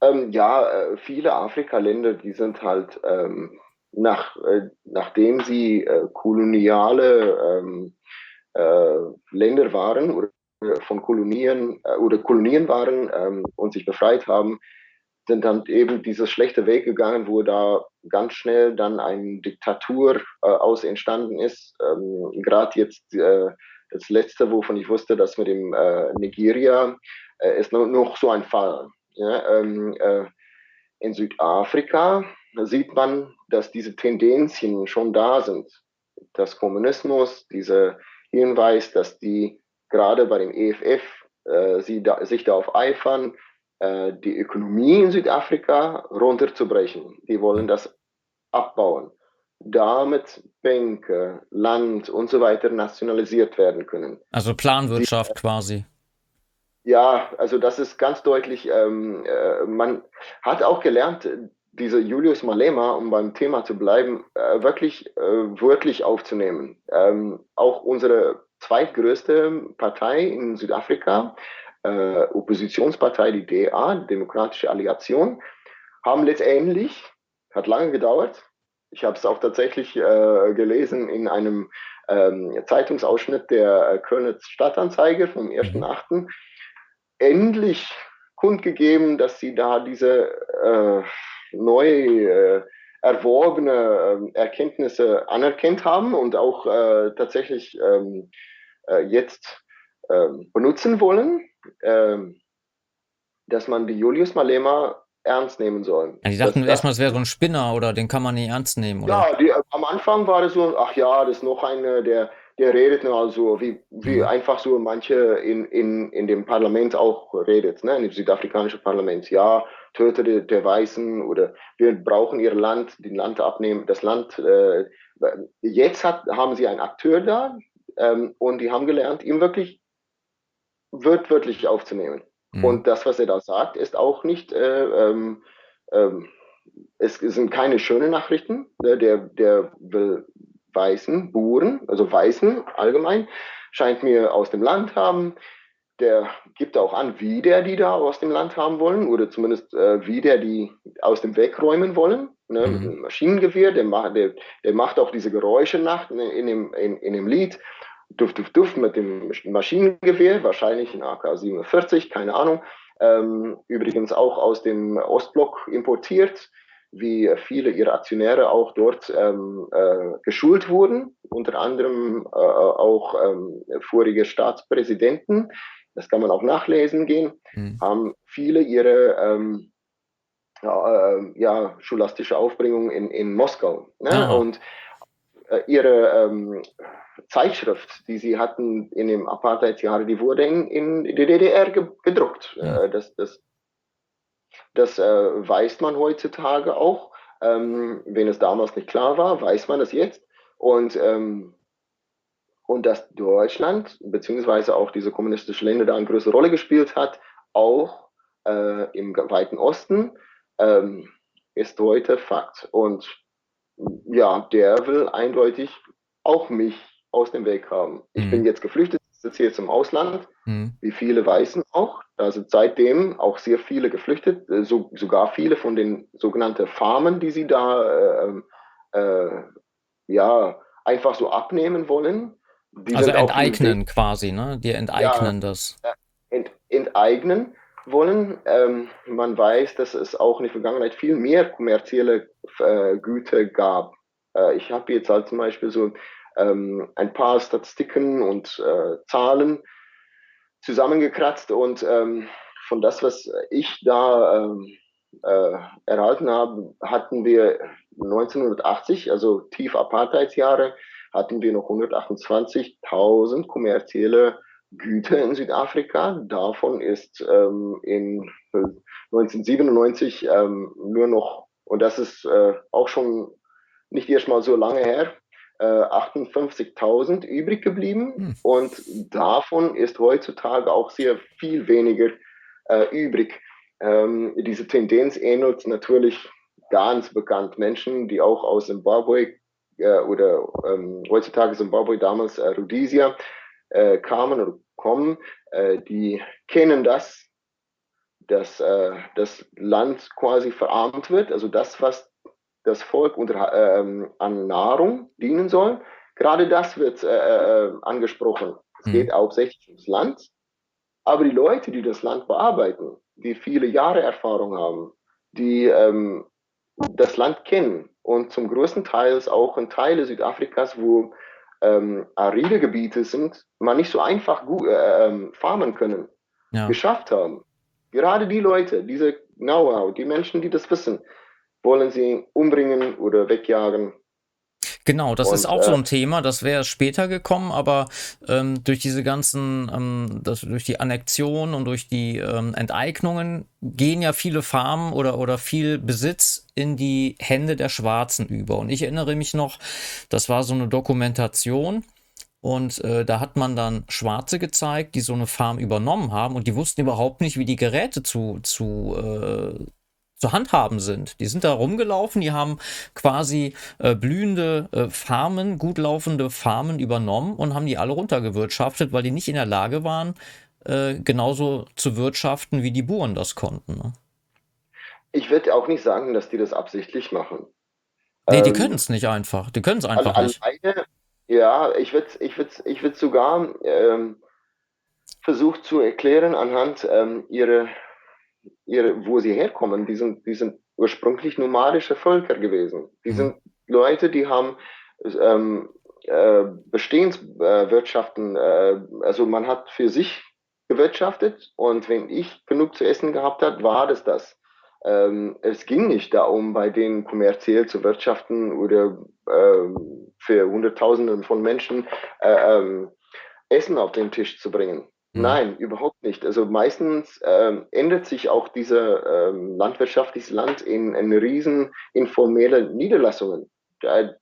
Ähm, ja, äh, viele Afrika-Länder, die sind halt, ähm, nach, äh, nachdem sie äh, koloniale ähm, äh, Länder waren oder von Kolonien äh, oder Kolonien waren ähm, und sich befreit haben, sind dann eben dieses schlechte Weg gegangen, wo da ganz schnell dann eine Diktatur äh, aus entstanden ist. Ähm, Gerade jetzt äh, das letzte, wovon ich wusste, dass mit dem äh, Nigeria äh, ist noch, so ein Fall. Ja, ähm, äh, in Südafrika sieht man, dass diese Tendenzen schon da sind. Das Kommunismus, dieser Hinweis, dass die gerade bei dem EFF äh, sie da, sich darauf eifern, äh, die Ökonomie in Südafrika runterzubrechen. Die wollen das abbauen, damit Bänke, Land und so weiter nationalisiert werden können. Also Planwirtschaft die, quasi. Ja, also das ist ganz deutlich, ähm, äh, man hat auch gelernt, diese Julius Malema, um beim Thema zu bleiben, äh, wirklich äh, wörtlich aufzunehmen. Ähm, auch unsere zweitgrößte Partei in Südafrika, äh, Oppositionspartei, die DA, die Demokratische Alliation, haben letztendlich, hat lange gedauert, ich habe es auch tatsächlich äh, gelesen in einem ähm, Zeitungsausschnitt der äh, Kölner Stadtanzeige vom 1.8., mhm. endlich kundgegeben, dass sie da diese äh, neu äh, erworbene äh, Erkenntnisse anerkannt haben und auch äh, tatsächlich ähm, äh, jetzt ähm, benutzen wollen, ähm, dass man die Julius Malema ernst nehmen soll. Ja, die dachten das, erstmal, es wäre so ein Spinner oder den kann man nicht ernst nehmen. Oder? Ja, die, am Anfang war es so, ach ja, das ist noch einer, der, der redet nur also, wie, wie mhm. einfach so manche in, in, in dem Parlament auch redet, ne, im südafrikanischen Parlament. Ja, Töter der, der Weißen oder wir brauchen ihr Land, den Land abnehmen, das Land. Äh, jetzt hat, haben sie einen Akteur da ähm, und die haben gelernt, ihm wirklich wörtlich aufzunehmen. Mhm. Und das, was er da sagt, ist auch nicht, äh, ähm, ähm, es sind keine schönen Nachrichten. Ne? Der, der Weißen, Buren, also Weißen allgemein, scheint mir aus dem Land haben. Der gibt auch an, wie der die da aus dem Land haben wollen oder zumindest äh, wie der die aus dem Weg räumen wollen. Ne? Mhm. Mit einem Maschinengewehr, der, macht, der, der macht auch diese Geräusche nach in, in, dem, in, in dem Lied. Duft, Duft, Duft mit dem Maschinengewehr, wahrscheinlich ein AK-47, keine Ahnung. Ähm, übrigens auch aus dem Ostblock importiert, wie viele ihrer Aktionäre auch dort ähm, äh, geschult wurden, unter anderem äh, auch ähm, vorige Staatspräsidenten, das kann man auch nachlesen gehen, mhm. haben viele ihre ähm, ja, äh, ja, schulastische Aufbringung in, in Moskau. Ne? Und äh, ihre ähm, Zeitschrift, die sie hatten in den Apartheidsjahren, die wurde in, in der DDR ge gedruckt. Ja. Äh, das das, das äh, weiß man heutzutage auch. Ähm, wenn es damals nicht klar war, weiß man es jetzt. Und, ähm, und dass Deutschland, beziehungsweise auch diese kommunistischen Länder da eine größere Rolle gespielt hat, auch äh, im weiten Osten, ähm, ist heute Fakt. Und ja, der will eindeutig auch mich aus dem Weg haben. Ich mhm. bin jetzt geflüchtet, sitze jetzt im Ausland, mhm. wie viele Weißen auch. Da sind seitdem auch sehr viele geflüchtet, äh, so, sogar viele von den sogenannten Farmen, die sie da äh, äh, ja, einfach so abnehmen wollen. Also enteignen quasi, ne? Die enteignen ja, das. Ent, enteignen wollen. Ähm, man weiß, dass es auch in der Vergangenheit viel mehr kommerzielle äh, Güter gab. Äh, ich habe jetzt halt zum Beispiel so ähm, ein paar Statistiken und äh, Zahlen zusammengekratzt und ähm, von das, was ich da ähm, äh, erhalten haben, hatten wir 1980, also tief Apartheidsjahre, hatten wir noch 128.000 kommerzielle Güter in Südafrika. Davon ist ähm, in 1997 ähm, nur noch, und das ist äh, auch schon nicht erst mal so lange her, äh, 58.000 übrig geblieben. Hm. Und davon ist heutzutage auch sehr viel weniger äh, übrig. Ähm, diese Tendenz ähnelt natürlich ganz bekannt Menschen, die auch aus Zimbabwe äh, oder ähm, heutzutage Zimbabwe, damals äh, Rhodesia, äh, kamen oder kommen, äh, die kennen das, dass äh, das Land quasi verarmt wird, also das, was das Volk unter, ähm, an Nahrung dienen soll. Gerade das wird äh, angesprochen. Es mhm. geht hauptsächlich ums Land, aber die Leute, die das Land bearbeiten, die viele Jahre Erfahrung haben, die ähm, das Land kennen und zum größten Teil auch in Teile Südafrikas, wo ähm, aride Gebiete sind, man nicht so einfach gut, äh, ähm, farmen können, ja. geschafft haben. Gerade die Leute, diese Know-how, die Menschen, die das wissen, wollen sie umbringen oder wegjagen Genau, das und, ist auch äh, so ein Thema, das wäre später gekommen, aber ähm, durch diese ganzen, ähm, das, durch die Annexion und durch die ähm, Enteignungen gehen ja viele Farmen oder, oder viel Besitz in die Hände der Schwarzen über. Und ich erinnere mich noch, das war so eine Dokumentation. Und äh, da hat man dann Schwarze gezeigt, die so eine Farm übernommen haben und die wussten überhaupt nicht, wie die Geräte zu, zu, äh, zu handhaben sind. Die sind da rumgelaufen, die haben quasi äh, blühende äh, Farmen, gut laufende Farmen übernommen und haben die alle runtergewirtschaftet, weil die nicht in der Lage waren, äh, genauso zu wirtschaften, wie die Buren das konnten. Ne? Ich würde auch nicht sagen, dass die das absichtlich machen. Nee, die ähm, können es nicht einfach. Die können es einfach alleine, nicht. Ja, ich würde ich würd, ich würd sogar ähm, versucht zu erklären anhand ähm, ihrer ihre, wo sie herkommen, die sind, die sind ursprünglich nomadische Völker gewesen. Die mhm. sind Leute, die haben ähm, äh, Bestehenswirtschaften, äh, also man hat für sich gewirtschaftet und wenn ich genug zu essen gehabt hat, war das das. Ähm, es ging nicht darum, bei denen kommerziell zu wirtschaften oder äh, für Hunderttausende von Menschen äh, ähm, Essen auf den Tisch zu bringen. Mhm. Nein, überhaupt nicht. Also meistens ähm, ändert sich auch diese ähm, landwirtschaftliches Land in, in riesen informelle Niederlassungen.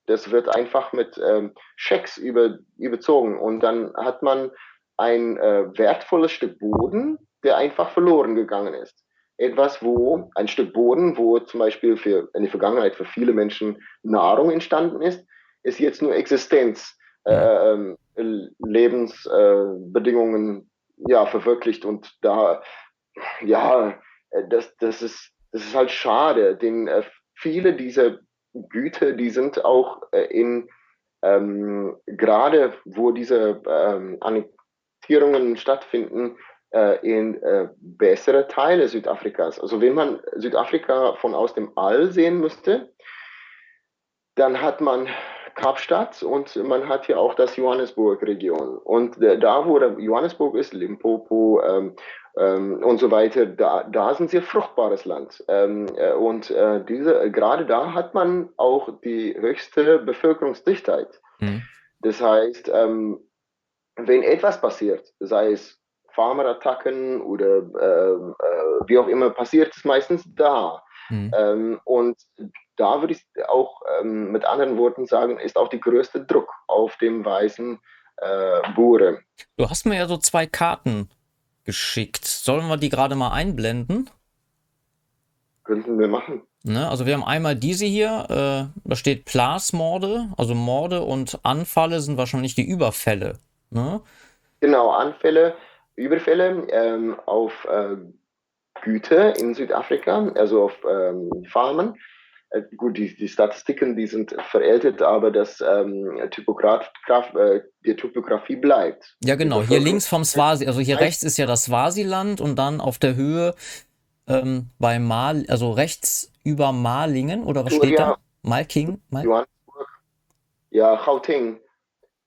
Das wird einfach mit ähm, Schecks über, überzogen und dann hat man ein äh, wertvolles Stück Boden, der einfach verloren gegangen ist. Etwas, wo ein Stück Boden, wo zum Beispiel für, in der Vergangenheit für viele Menschen Nahrung entstanden ist, ist jetzt nur Existenz, äh, ähm, Lebensbedingungen ja, verwirklicht. Und da, ja, äh, das, das, ist, das ist halt schade, denn äh, viele dieser Güter, die sind auch äh, in, ähm, gerade wo diese ähm, Annektierungen stattfinden, äh, in äh, bessere Teile Südafrikas. Also wenn man Südafrika von aus dem All sehen müsste, dann hat man Kapstadt und man hat hier auch das Johannesburg-Region. Und da, wo Johannesburg ist, Limpopo ähm, ähm, und so weiter, da, da sind sehr fruchtbares Land. Ähm, äh, und äh, diese, gerade da hat man auch die höchste Bevölkerungsdichtheit. Mhm. Das heißt, ähm, wenn etwas passiert, sei es Farmerattacken oder äh, äh, wie auch immer, passiert es meistens da. Mhm. Ähm, und da würde ich auch ähm, mit anderen Worten sagen, ist auch der größte Druck auf dem weißen äh, Bure. Du hast mir ja so zwei Karten geschickt. Sollen wir die gerade mal einblenden? Könnten wir machen. Ne, also wir haben einmal diese hier, äh, da steht Plasmorde, also Morde und Anfalle sind wahrscheinlich die Überfälle. Ne? Genau, Anfälle, Überfälle ähm, auf äh, Güter in Südafrika, also auf ähm, Farmen. Äh, gut, die, die Statistiken, die sind veraltet, aber das ähm, Typograf, äh, die Typografie bleibt. Ja, genau. Hier links vom Swasi, also hier rechts ist ja das Swasiland und dann auf der Höhe ähm, bei Mal, also rechts über Malingen oder was steht da? Malking? Mal Ja, Gauteng.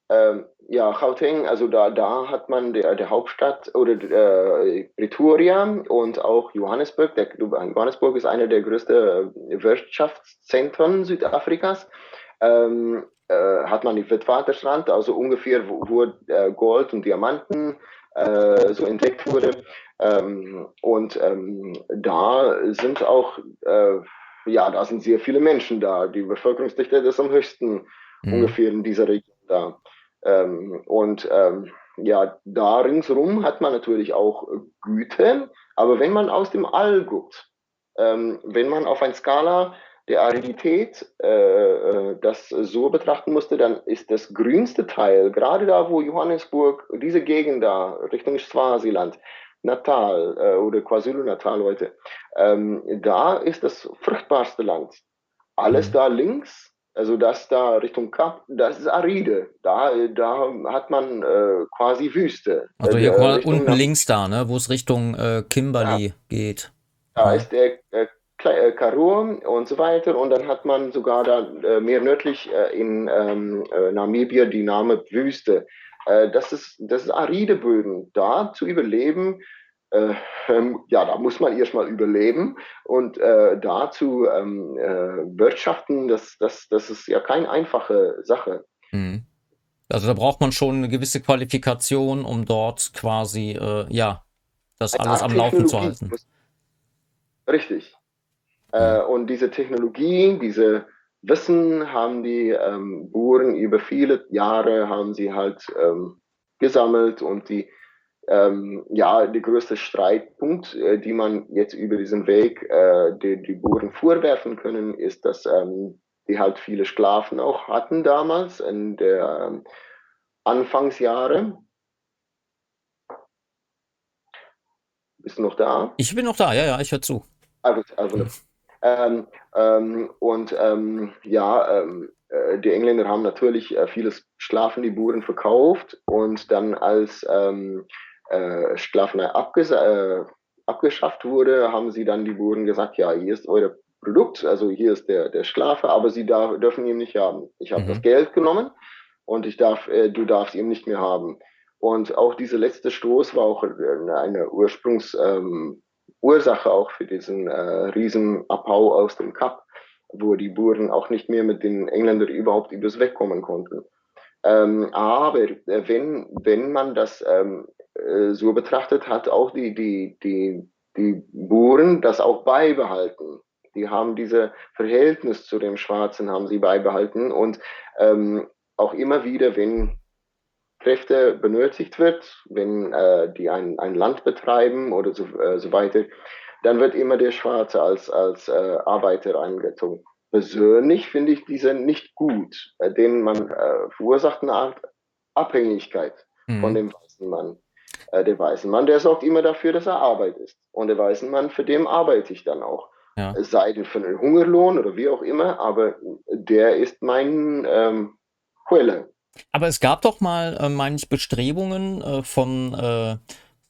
ähm, ja, Gauteng, also da, da hat man der, der Hauptstadt oder äh, Pretoria und auch Johannesburg. Der, Johannesburg ist einer der größten Wirtschaftszentren Südafrikas. Ähm, äh, hat man die Witwatersrand, also ungefähr, wo, wo äh, Gold und Diamanten äh, so entdeckt wurde. Ähm, und ähm, da sind auch, äh, ja, da sind sehr viele Menschen da. Die Bevölkerungsdichte ist am höchsten mhm. ungefähr in dieser Region da. Ähm, und ähm, ja, da ringsherum hat man natürlich auch Güte, aber wenn man aus dem All guckt, ähm, wenn man auf eine Skala der Aridität äh, äh, das so betrachten musste, dann ist das grünste Teil, gerade da, wo Johannesburg, diese Gegend da, Richtung Swasiland, Natal äh, oder KwaZulu-Natal heute, ähm, da ist das fruchtbarste Land. Alles mhm. da links, also das da Richtung Kap, das ist aride. Da, da hat man äh, quasi Wüste. Also hier äh, unten links da, ne, wo es Richtung äh, Kimberley ja. geht. Da ja. ist der äh, äh, Karoo und so weiter. Und dann hat man sogar da äh, mehr nördlich äh, in ähm, äh, Namibia die Name Wüste. Das, ist, das ist aride Böden. Da zu überleben, äh, ähm, ja, da muss man erstmal überleben und da zu ähm, wirtschaften, das, das, das ist ja keine einfache Sache. Mhm. Also da braucht man schon eine gewisse Qualifikation, um dort quasi, ja, das alles am Laufen zu halten. Richtig. Äh, und diese Technologie, diese Wissen haben die ähm, Buren über viele Jahre haben sie halt ähm, gesammelt und die ähm, ja, der größte Streitpunkt, äh, die man jetzt über diesen Weg äh, die, die Buren vorwerfen können, ist, dass ähm, die halt viele Sklaven auch hatten damals in der ähm, Anfangsjahre. Bist du noch da? Ich bin noch da, ja, ja, ich höre zu. Also, also ähm, ähm, und ähm, ja, ähm, äh, die Engländer haben natürlich äh, vieles Schlafen die Buren verkauft und dann als äh, Sklavenei äh, abgeschafft wurde, haben sie dann die Buren gesagt, ja, hier ist euer Produkt, also hier ist der, der Sklave, aber sie darf, dürfen ihn nicht haben. Ich habe mhm. das Geld genommen und ich darf, äh, du darfst ihn nicht mehr haben. Und auch dieser letzte Stoß war auch eine Ursprungs, ähm, auch für diesen äh, Riesenabbau aus dem Kap, wo die Buren auch nicht mehr mit den Engländern überhaupt übers Weg kommen konnten. Ähm, aber äh, wenn, wenn man das ähm, äh, so betrachtet, hat auch die, die, die, die Buren das auch beibehalten. Die haben diese Verhältnis zu dem Schwarzen haben sie beibehalten und ähm, auch immer wieder, wenn Kräfte benötigt wird, wenn äh, die ein, ein Land betreiben oder so, äh, so weiter, dann wird immer der Schwarze als, als äh, Arbeiter eingezogen. Persönlich finde ich diese nicht gut, äh, denn man äh, verursacht eine Art Abhängigkeit mhm. von dem weißen Mann. Äh, der weiße Mann, der sorgt immer dafür, dass er Arbeit ist. Und der weiße Mann, für den arbeite ich dann auch. Ja. Sei denn für einen Hungerlohn oder wie auch immer, aber der ist mein ähm, Quelle. Aber es gab doch mal, äh, meine ich, Bestrebungen äh, von, äh,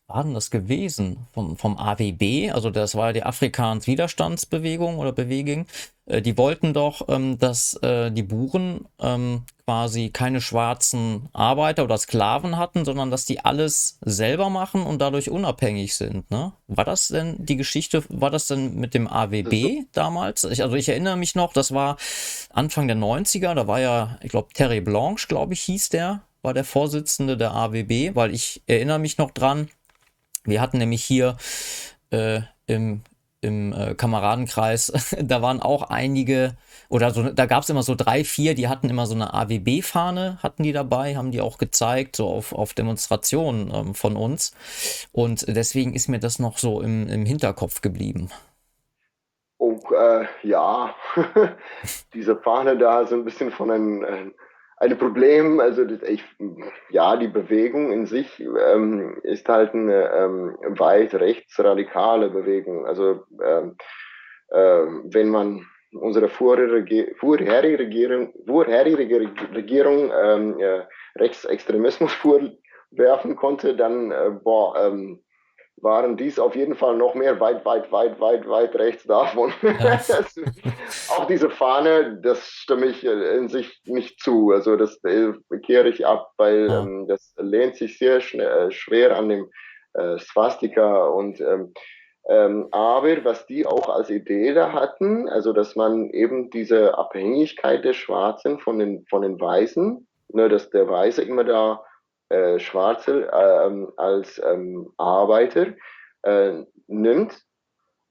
war denn das gewesen? Vom, vom AWB, also das war die Afrikaans Widerstandsbewegung oder Bewegung. Äh, die wollten doch, ähm, dass äh, die Buren ähm, quasi keine schwarzen Arbeiter oder Sklaven hatten, sondern dass die alles selber machen und dadurch unabhängig sind. Ne? War das denn die Geschichte, war das denn mit dem AWB damals? Ich, also ich erinnere mich noch, das war Anfang der 90er, da war ja, ich glaube, Terry Blanche, glaube ich, hieß der, war der Vorsitzende der AWB, weil ich erinnere mich noch dran, wir hatten nämlich hier äh, im im äh, Kameradenkreis, <laughs> da waren auch einige, oder so, da gab es immer so drei, vier, die hatten immer so eine AWB-Fahne, hatten die dabei, haben die auch gezeigt, so auf, auf Demonstrationen ähm, von uns. Und deswegen ist mir das noch so im, im Hinterkopf geblieben. Oh, äh, ja, <laughs> diese Fahne da ist ein bisschen von einem, äh, ein Problem. Also ich, ja, die Bewegung in sich ähm, ist halt eine ähm, weit rechtsradikale Bewegung. Also ähm, äh, wenn man unsere vorherige, vorherige Regierung, vorherige Regierung ähm, äh, Rechtsextremismus <laughs> vorwerfen konnte, dann äh, boah, ähm, waren dies auf jeden Fall noch mehr weit, weit, weit, weit, weit rechts davon. Ja. <laughs> auch diese Fahne, das stimme ich äh, in sich nicht zu. Also das äh, kehre ich ab, weil ja. ähm, das lehnt sich sehr schnell, äh, schwer an dem äh, Swastika und ähm, ähm, aber was die auch als Idee da hatten, also dass man eben diese Abhängigkeit der Schwarzen von den, von den Weißen, ne, dass der Weiße immer da äh, Schwarze äh, als ähm, Arbeiter äh, nimmt,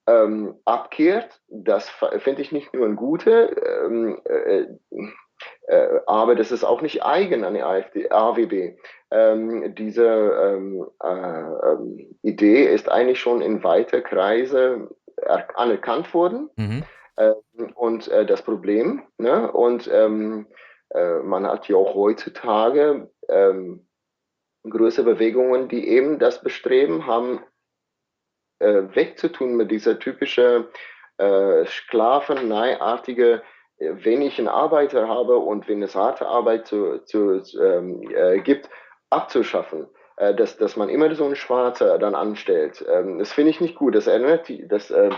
ähm, abkehrt, das finde ich nicht nur ein gute, ähm, äh, äh, aber das ist auch nicht eigen an die AfD, AWB. Ähm, diese ähm, äh, ähm, Idee ist eigentlich schon in weiter Kreise anerkannt worden. Mhm. Äh, und äh, das Problem, ne? und ähm, äh, man hat ja auch heutzutage ähm, größere Bewegungen, die eben das Bestreben haben, äh, wegzutun mit dieser typische äh, Sklavenei-artige wenn ich einen Arbeiter habe und wenn es harte Arbeit zu, zu, ähm, äh, gibt, abzuschaffen. Äh, dass, dass man immer so einen Schwarzer dann anstellt. Ähm, das finde ich nicht gut. Das erinnert, das äh,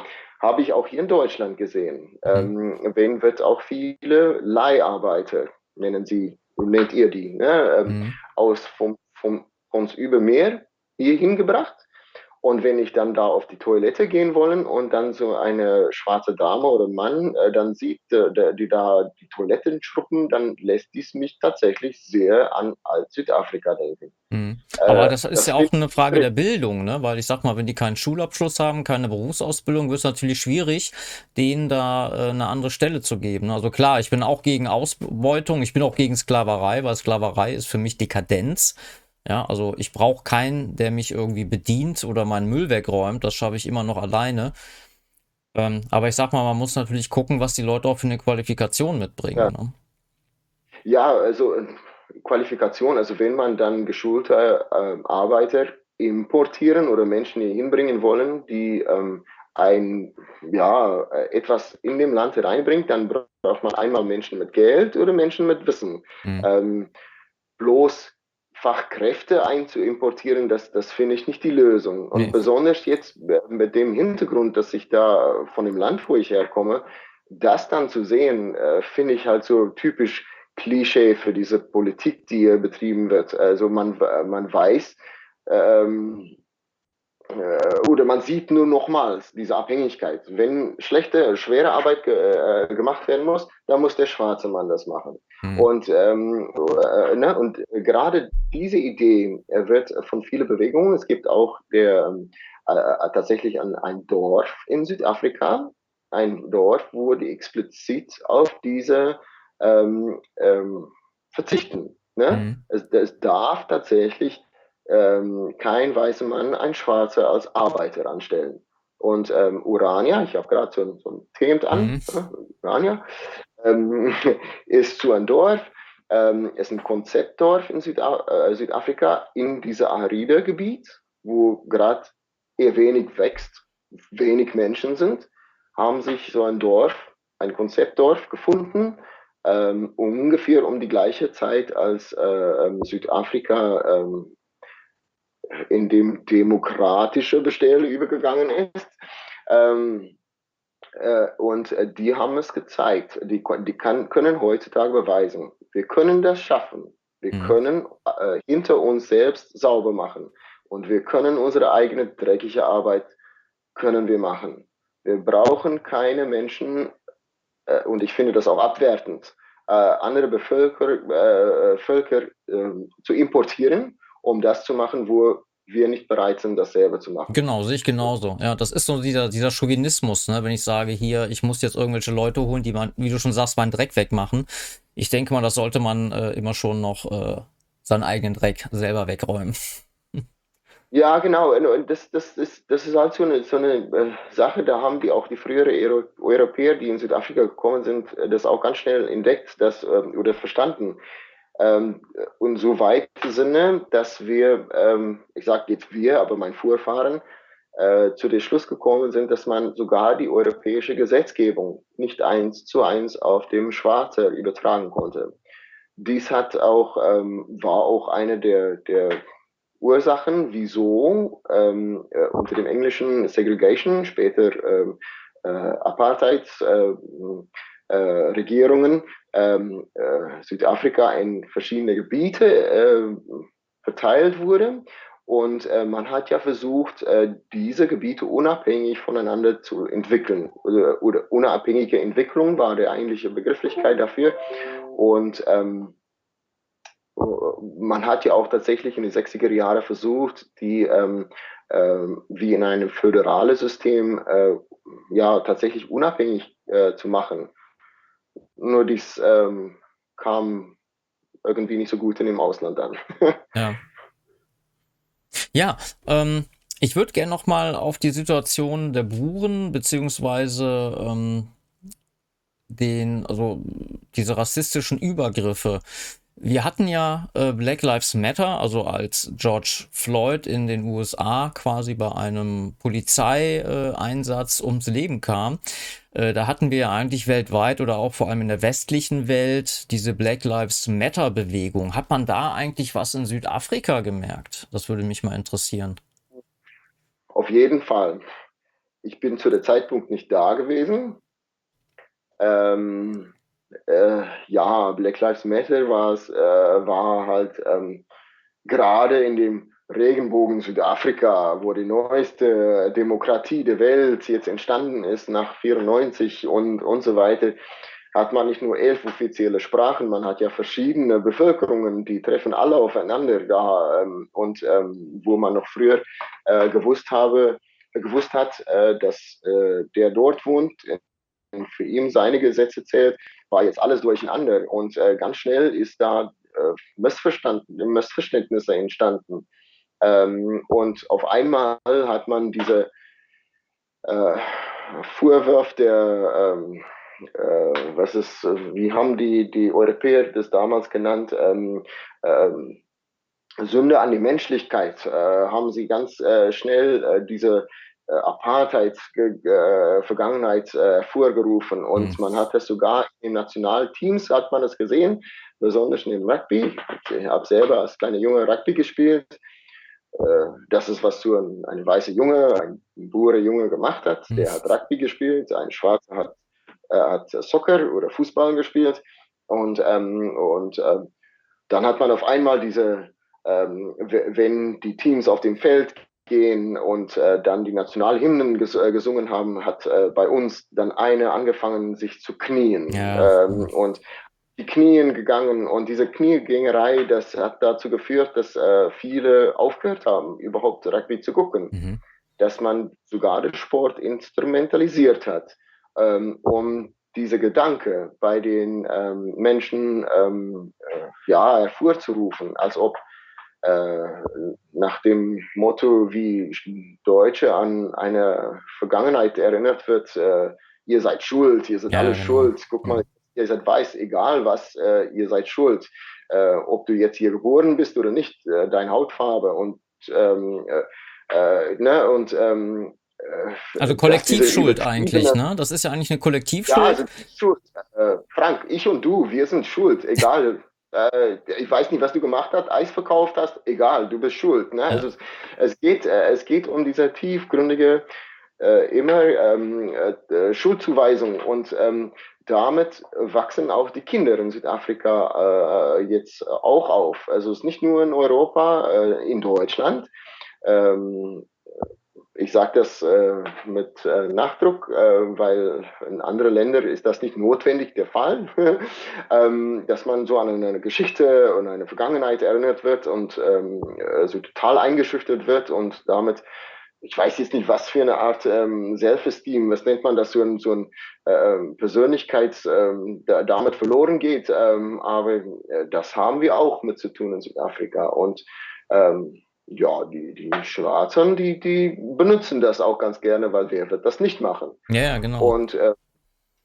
habe ich auch hier in Deutschland gesehen. Mhm. Ähm, wen wird auch viele Leiharbeiter, nennen sie, nennt ihr die, ne? ähm, mhm. aus vom, vom, uns über Meer hier hingebracht und wenn ich dann da auf die Toilette gehen wollen und dann so eine schwarze Dame oder Mann äh, dann sieht, äh, die da die Toiletten schruppen, dann lässt dies mich tatsächlich sehr an als Südafrika denken. Mhm. Aber äh, das ist das ja auch eine Frage der Bildung, ne? weil ich sag mal, wenn die keinen Schulabschluss haben, keine Berufsausbildung, wird es natürlich schwierig, denen da äh, eine andere Stelle zu geben. Also klar, ich bin auch gegen Ausbeutung, ich bin auch gegen Sklaverei, weil Sklaverei ist für mich Dekadenz. Ja, also ich brauche keinen, der mich irgendwie bedient oder meinen Müll wegräumt. Das schaffe ich immer noch alleine. Ähm, aber ich sag mal, man muss natürlich gucken, was die Leute auch für eine Qualifikation mitbringen. Ja, ne? ja also äh, Qualifikation, also wenn man dann geschulte äh, Arbeiter importieren oder Menschen hier hinbringen wollen, die ähm, ein, ja, äh, etwas in dem Land reinbringt, dann braucht man einmal Menschen mit Geld oder Menschen mit Wissen. Mhm. Ähm, bloß Fachkräfte einzuimportieren, das, das finde ich nicht die Lösung. Und nee. besonders jetzt mit dem Hintergrund, dass ich da von dem Land, wo ich herkomme, das dann zu sehen, äh, finde ich halt so typisch Klischee für diese Politik, die hier betrieben wird. Also man, man weiß, ähm, äh, oder man sieht nur nochmals diese Abhängigkeit. Wenn schlechte, schwere Arbeit ge äh, gemacht werden muss, dann muss der schwarze Mann das machen. Mhm. Und, ähm, äh, ne, und gerade diese Idee wird von vielen Bewegungen, es gibt auch der, äh, äh, tatsächlich ein, ein Dorf in Südafrika, ein Dorf, wo die explizit auf diese ähm, ähm, verzichten. Ne? Mhm. Es, es darf tatsächlich ähm, kein weißer Mann ein Schwarzer als Arbeiter anstellen. Und ähm, Urania, ich habe gerade so, so ein Thema an, mhm. äh, Urania, ähm, <laughs> ist so ein Dorf, ähm, ist ein Konzeptdorf in Süda äh, Südafrika in diesem Aride-Gebiet, wo gerade eher wenig wächst, wenig Menschen sind, haben sich so ein Dorf, ein Konzeptdorf gefunden, ähm, ungefähr um die gleiche Zeit als äh, ähm, Südafrika ähm, in dem demokratische Bestelle übergegangen ist. Ähm, äh, und äh, die haben es gezeigt. Die, die kann, können heutzutage beweisen, wir können das schaffen. Wir mhm. können äh, hinter uns selbst sauber machen. Und wir können unsere eigene dreckige Arbeit können wir machen. Wir brauchen keine Menschen, äh, und ich finde das auch abwertend, äh, andere Bevölker, äh, Völker ähm, zu importieren, um das zu machen, wo wir nicht bereit sind, das selber zu machen. Genau, sehe ich genauso. Ja, das ist so dieser, dieser Chauvinismus, ne? wenn ich sage, hier, ich muss jetzt irgendwelche Leute holen, die man, wie du schon sagst, meinen Dreck wegmachen. Ich denke mal, das sollte man äh, immer schon noch äh, seinen eigenen Dreck selber wegräumen. Ja, genau. Und das, das, ist, das ist halt so eine, so eine äh, Sache, da haben die auch die früheren Euro Europäer, die in Südafrika gekommen sind, äh, das auch ganz schnell entdeckt das, ähm, oder verstanden ähm, und so weit Sinne, dass wir, ähm, ich sage jetzt wir, aber mein Vorfahren, äh, zu dem Schluss gekommen sind, dass man sogar die europäische Gesetzgebung nicht eins zu eins auf dem Schwarze übertragen konnte. Dies hat auch, ähm, war auch eine der, der Ursachen, wieso ähm, äh, unter dem englischen Segregation, später ähm, äh, Apartheid-Regierungen äh, ähm, äh, Südafrika in verschiedene Gebiete äh, verteilt wurde. Und äh, man hat ja versucht, äh, diese Gebiete unabhängig voneinander zu entwickeln. Oder, oder, unabhängige Entwicklung war die eigentliche Begrifflichkeit dafür. Und ähm, man hat ja auch tatsächlich in den 60er Jahren versucht, die ähm, äh, wie in einem föderalen System äh, ja tatsächlich unabhängig äh, zu machen. Nur dies ähm, kam irgendwie nicht so gut in dem Ausland an. <laughs> ja. Ja, ähm, ich würde gerne noch mal auf die Situation der Buren beziehungsweise ähm, den, also diese rassistischen Übergriffe wir hatten ja äh, Black Lives Matter, also als George Floyd in den USA quasi bei einem Polizeieinsatz ums Leben kam. Äh, da hatten wir ja eigentlich weltweit oder auch vor allem in der westlichen Welt diese Black Lives Matter Bewegung. Hat man da eigentlich was in Südafrika gemerkt? Das würde mich mal interessieren. Auf jeden Fall. Ich bin zu der Zeitpunkt nicht da gewesen. Ähm, äh, ja, Black Lives Matter äh, war halt ähm, gerade in dem Regenbogen Südafrika, wo die neueste Demokratie der Welt jetzt entstanden ist nach 94 und, und so weiter, hat man nicht nur elf offizielle Sprachen, man hat ja verschiedene Bevölkerungen, die treffen alle aufeinander da ähm, und ähm, wo man noch früher äh, gewusst habe, gewusst hat, äh, dass äh, der dort wohnt, für ihn seine Gesetze zählt, war jetzt alles durcheinander. Und äh, ganz schnell ist da äh, Missverständnisse entstanden. Ähm, und auf einmal hat man diese äh, Vorwurf der, ähm, äh, was ist, wie haben die, die Europäer das damals genannt, ähm, ähm, Sünde an die Menschlichkeit, äh, haben sie ganz äh, schnell äh, diese äh, Apartheid-Vergangenheit äh, hervorgerufen. Und mhm. man hat es sogar in Nationalteams, hat man es gesehen, besonders in dem Rugby. Ich habe selber als kleiner Junge Rugby gespielt. Äh, das ist, was so ein, ein weißer Junge, ein Bure Junge gemacht hat. Mhm. Der hat Rugby gespielt, ein Schwarzer hat, äh, hat Soccer oder Fußball gespielt. Und, ähm, und äh, dann hat man auf einmal diese, ähm, wenn die Teams auf dem Feld gehen und äh, dann die Nationalhymnen ges äh, gesungen haben, hat äh, bei uns dann eine angefangen, sich zu knien. Ja. Ähm, und die Knien gegangen und diese Kniegängerei, das hat dazu geführt, dass äh, viele aufgehört haben, überhaupt Rugby zu gucken. Mhm. Dass man sogar den Sport instrumentalisiert hat, ähm, um diese Gedanke bei den ähm, Menschen ähm, äh, ja, hervorzurufen, als ob nach dem Motto, wie Deutsche an eine Vergangenheit erinnert wird, äh, ihr seid schuld, ihr seid ja, alle genau. schuld, guck mal, ihr seid weiß, egal was, äh, ihr seid schuld. Äh, ob du jetzt hier geboren bist oder nicht, äh, deine Hautfarbe und ähm, ne, und ähm, also Kollektivschuld eigentlich, ne? Das ist ja eigentlich eine Kollektivschuld. Ja, also Schuld. Frank, ich und du, wir sind schuld, egal <laughs> äh, ich weiß nicht, was du gemacht hast, Eis verkauft hast, egal, du bist schuld. Ne? Ja. Also es, es, geht, äh, es geht um diese tiefgründige äh, immer ähm, äh, Schuldzuweisung und ähm, damit wachsen auch die Kinder in Südafrika äh, jetzt auch auf. Also es ist nicht nur in Europa, äh, in Deutschland. Ähm, ich sage das äh, mit äh, Nachdruck, äh, weil in anderen Ländern ist das nicht notwendig der Fall, <laughs> ähm, dass man so an eine Geschichte und eine Vergangenheit erinnert wird und ähm, äh, so total eingeschüchtert wird und damit, ich weiß jetzt nicht, was für eine Art ähm, Self-Esteem, was nennt man das, so ein, so ein äh, Persönlichkeit ähm, da, damit verloren geht, ähm, aber äh, das haben wir auch mit zu tun in Südafrika und ähm, ja, die, die Schwarzen, die, die benutzen das auch ganz gerne, weil wer wird das nicht machen? Ja, genau. Und äh,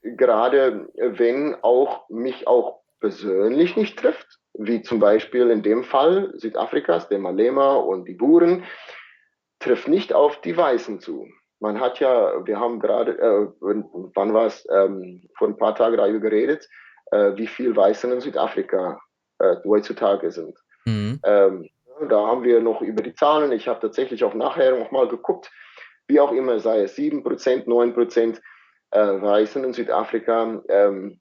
gerade wenn auch mich auch persönlich nicht trifft, wie zum Beispiel in dem Fall Südafrikas, der Malema und die Buren, trifft nicht auf die Weißen zu. Man hat ja, wir haben gerade, äh, wann war es, ähm, vor ein paar Tagen darüber geredet, äh, wie viel Weißen in Südafrika äh, heutzutage sind. Mhm. Ähm, Da haben wir noch über die Zahlen. Ich habe tatsächlich auch nachher nochmal geguckt, wie auch immer, sei es 7%, 9% äh, Weißen in Südafrika, ähm,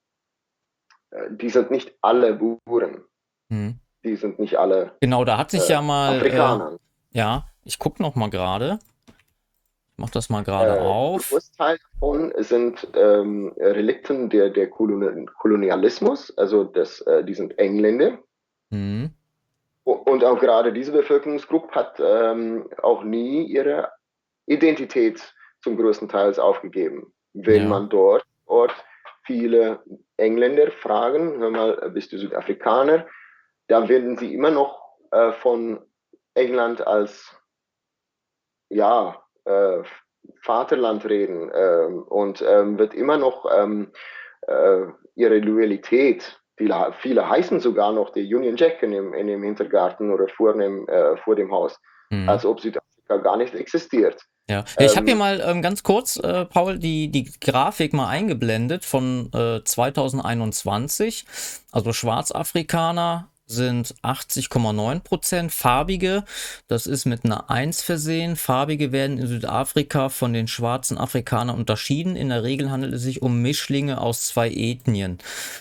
äh, die sind nicht alle Buren. Hm. Die sind nicht alle. Genau, da hat sich äh, ja mal. Afrikaner. Äh, ja, ich gucke noch mal gerade. Ich mache das mal gerade äh, auf. Großteil davon sind ähm, Relikten der, der Kolonialismus, also das, äh, die sind Engländer. Mhm. Und auch gerade diese Bevölkerungsgruppe hat ähm, auch nie ihre Identität zum größten Teil aufgegeben. Wenn ja. man dort, dort viele Engländer fragen, hör mal, bist du Südafrikaner? Da werden sie immer noch äh, von England als ja, äh, Vaterland reden äh, und ähm, wird immer noch ähm, äh, ihre Loyalität, viele, viele heißen sogar noch die Union Jack in dem, in dem Hintergarten oder vor dem, äh, vor dem Haus, mhm. als ob Südafrika gar nicht existiert. Ja, ich habe hier ähm, mal ähm, ganz kurz, äh, Paul, die, die Grafik mal eingeblendet von äh, 2021. Also Schwarzafrikaner sind 80,9 Prozent. Farbige, das ist mit einer 1 versehen. Farbige werden in Südafrika von den schwarzen Afrikanern unterschieden. In der Regel handelt es sich um Mischlinge aus zwei Ethnien.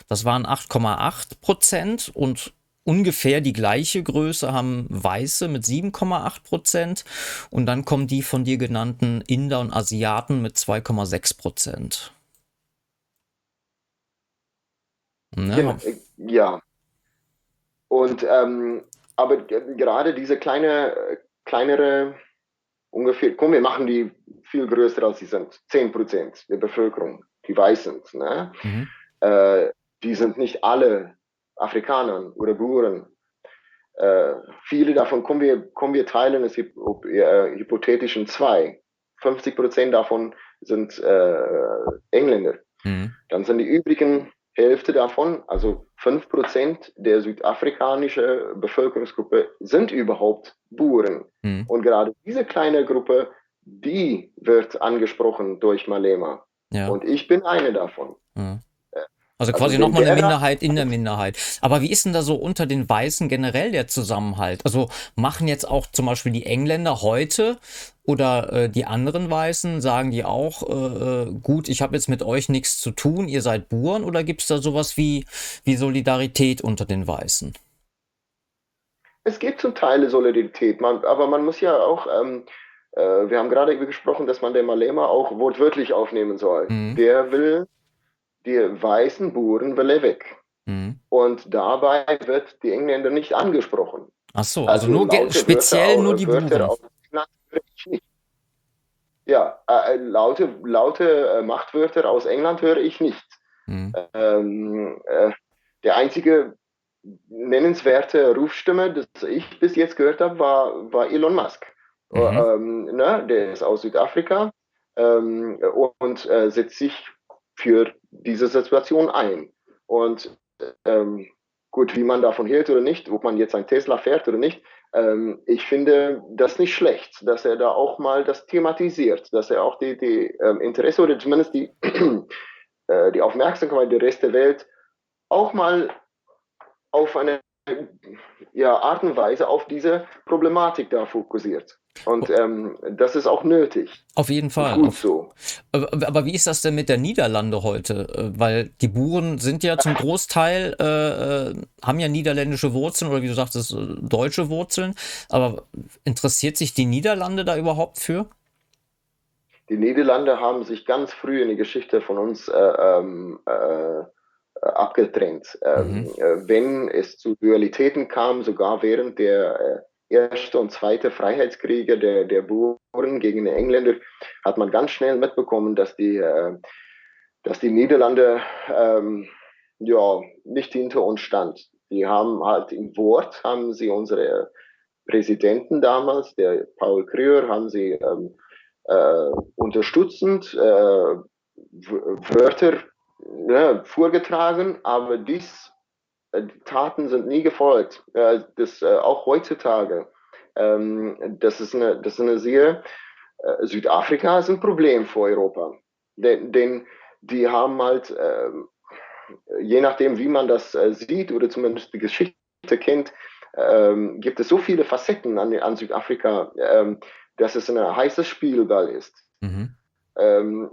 Das waren 8,8 Prozent und ungefähr die gleiche Größe haben Weiße mit 7,8 Prozent und dann kommen die von dir genannten Inder und Asiaten mit 2,6 Prozent. Ne? Ja, ja, und ähm, aber gerade diese kleine, kleinere, ungefähr, komm, wir machen die viel größer als sie sind, 10 Prozent der Bevölkerung, die weiß sind. Ne? Mhm. Äh, die sind nicht alle Afrikaner oder Buren. Äh, viele davon kommen wir, kommen wir teilen es äh, hypothetisch in zwei. 50 Prozent davon sind äh, Engländer. Mhm. Dann sind die übrigen Hälfte davon, also 5% der südafrikanischen Bevölkerungsgruppe sind überhaupt Buren. Mhm. Und gerade diese kleine Gruppe, die wird angesprochen durch Malema. Ja. Und ich bin eine davon. Mhm. Also quasi also nochmal eine Minderheit in der Minderheit. Aber wie ist denn da so unter den Weißen generell der Zusammenhalt? Also machen jetzt auch zum Beispiel die Engländer heute oder äh, die anderen Weißen, sagen die auch, äh, äh gut, ich habe jetzt mit euch nichts zu tun, ihr seid Buren oder gibt es da sowas wie, wie Solidarität unter den Weißen? Es gibt zum Teil Solidarität, man, aber man muss ja auch, ähm, äh, wir haben gerade gesprochen, dass man den Malema auch wortwörtlich aufnehmen soll. Mhm. Der will die weißen Buren will weg. Mhm. Und dabei wird die Engländer nicht angesprochen. Ach so, also, also nur speziell nur die Buren. Ja, äh, laute, laute äh, Machtwörter aus England höre ich nicht. Mhm. Ähm, äh, der einzige nennenswerte Rufstimme, das ich bis jetzt gehört habe, war, war Elon Musk. Mhm. Ähm, ne, der ist aus Südafrika ähm, und äh, setzt sich für diese Situation ein. Und ähm, gut, wie man davon hält oder nicht, ob man jetzt ein Tesla fährt oder nicht, ähm, ich finde das nicht schlecht, dass er da auch mal das thematisiert, dass er auch die, die ähm, Interesse oder zumindest die, <clears throat> äh, die Aufmerksamkeit der Rest der Welt auch mal auf eine ja, Art und Weise auf diese Problematik da fokussiert. Und ähm, das ist auch nötig. Auf jeden Fall. Gut Auf, so. Aber wie ist das denn mit der Niederlande heute? Äh, weil die Buren sind ja zum Großteil, äh, äh, haben ja niederländische Wurzeln oder wie du sagst, deutsche Wurzeln. Aber interessiert sich die Niederlande da überhaupt für? Die Niederlande haben sich ganz früh in die Geschichte von uns äh, ähm, äh, abgetrennt. Ähm, mhm. Wenn es zu Dualitäten kam, sogar während der erste und zweite Freiheitskriege der, der Buren gegen die Engländer, hat man ganz schnell mitbekommen, dass die, äh, dass die Niederlande ähm, ja, nicht hinter uns stand. Die haben halt im Wort, haben sie unsere Präsidenten damals, der Paul Krüger, haben sie ähm, äh, unterstützend äh, Wörter ja, vorgetragen, aber dies die Taten sind nie gefolgt. das, äh, auch heutzutage. Ähm, das, ist eine, das ist eine sehr, äh, Südafrika ist ein Problem für Europa. Denn, denn die haben halt, ähm, je nachdem, wie man das sieht oder zumindest die Geschichte kennt, ähm, gibt es so viele Facetten an, an Südafrika, dass es ein heißes Spielball ist. Mhm.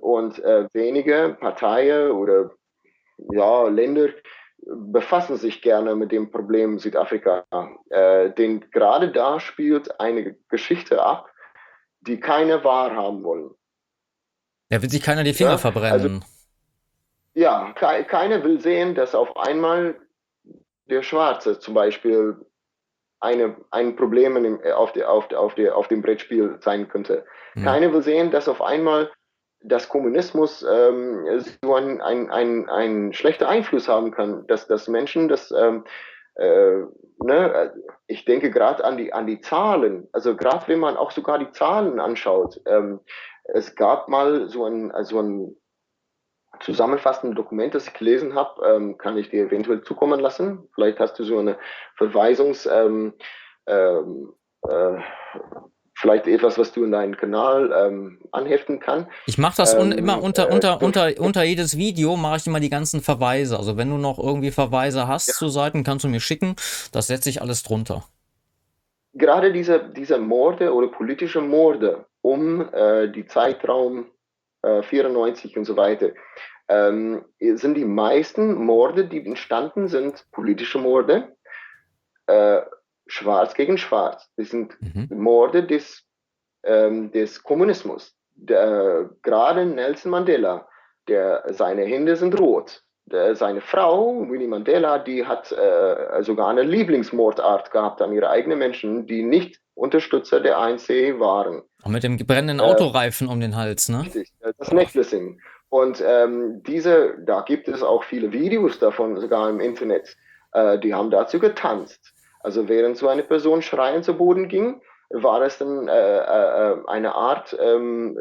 Und äh, wenige Parteien oder ja, Länder befassen sich gerne mit dem Problem Südafrika. Äh, denn gerade da spielt eine Geschichte ab, die keiner wahrhaben wollen. Ja, will sich keiner die Finger ja, verbrennen. Also, ja, ke keiner will sehen, dass auf einmal der Schwarze zum Beispiel eine, ein Problem in, auf, die, auf, auf, die, auf dem Brettspiel sein könnte. Mhm. Keiner will sehen, dass auf einmal dass Kommunismus ähm, so einen ein, ein schlechten Einfluss haben kann, dass, dass Menschen das, ähm, äh, ne, ich denke gerade an die, an die Zahlen, also gerade wenn man auch sogar die Zahlen anschaut, ähm, es gab mal so ein, also ein zusammenfassende Dokument, das ich gelesen habe, ähm, kann ich dir eventuell zukommen lassen. Vielleicht hast du so eine Verweisungs, ähm, ähm, äh, vielleicht etwas, was du in deinen Kanal ähm, anheften kannst. Ich mache das un ähm, immer unter, unter, äh, unter, unter jedes Video, mache ich immer die ganzen Verweise. Also wenn du noch irgendwie Verweise hast ja. zu Seiten, kannst du mir schicken. Das setze ich alles drunter. Gerade diese, diese Morde oder politische Morde um äh, die Zeitraum äh, 94 und so weiter, ähm, sind die meisten Morde, die entstanden sind, politische Morde. Schwarz gegen Schwarz. Das sind mhm. Morde des, ähm, des Kommunismus. Der, gerade Nelson Mandela, der, seine Hände sind rot. Der, seine Frau, Winnie Mandela, die hat äh, sogar eine Lieblingsmordart gehabt an ihre eigenen Menschen, die nicht Unterstützer der ANC waren. Und mit dem brennenden äh, Autoreifen äh, um den Hals, ne? Richtig, das Necklacing. Und ähm, diese, da gibt es auch viele Videos davon, sogar im Internet. Äh, die haben dazu getanzt. Also während so eine Person schreiend zu Boden ging, war es dann äh, äh, eine Art ähm,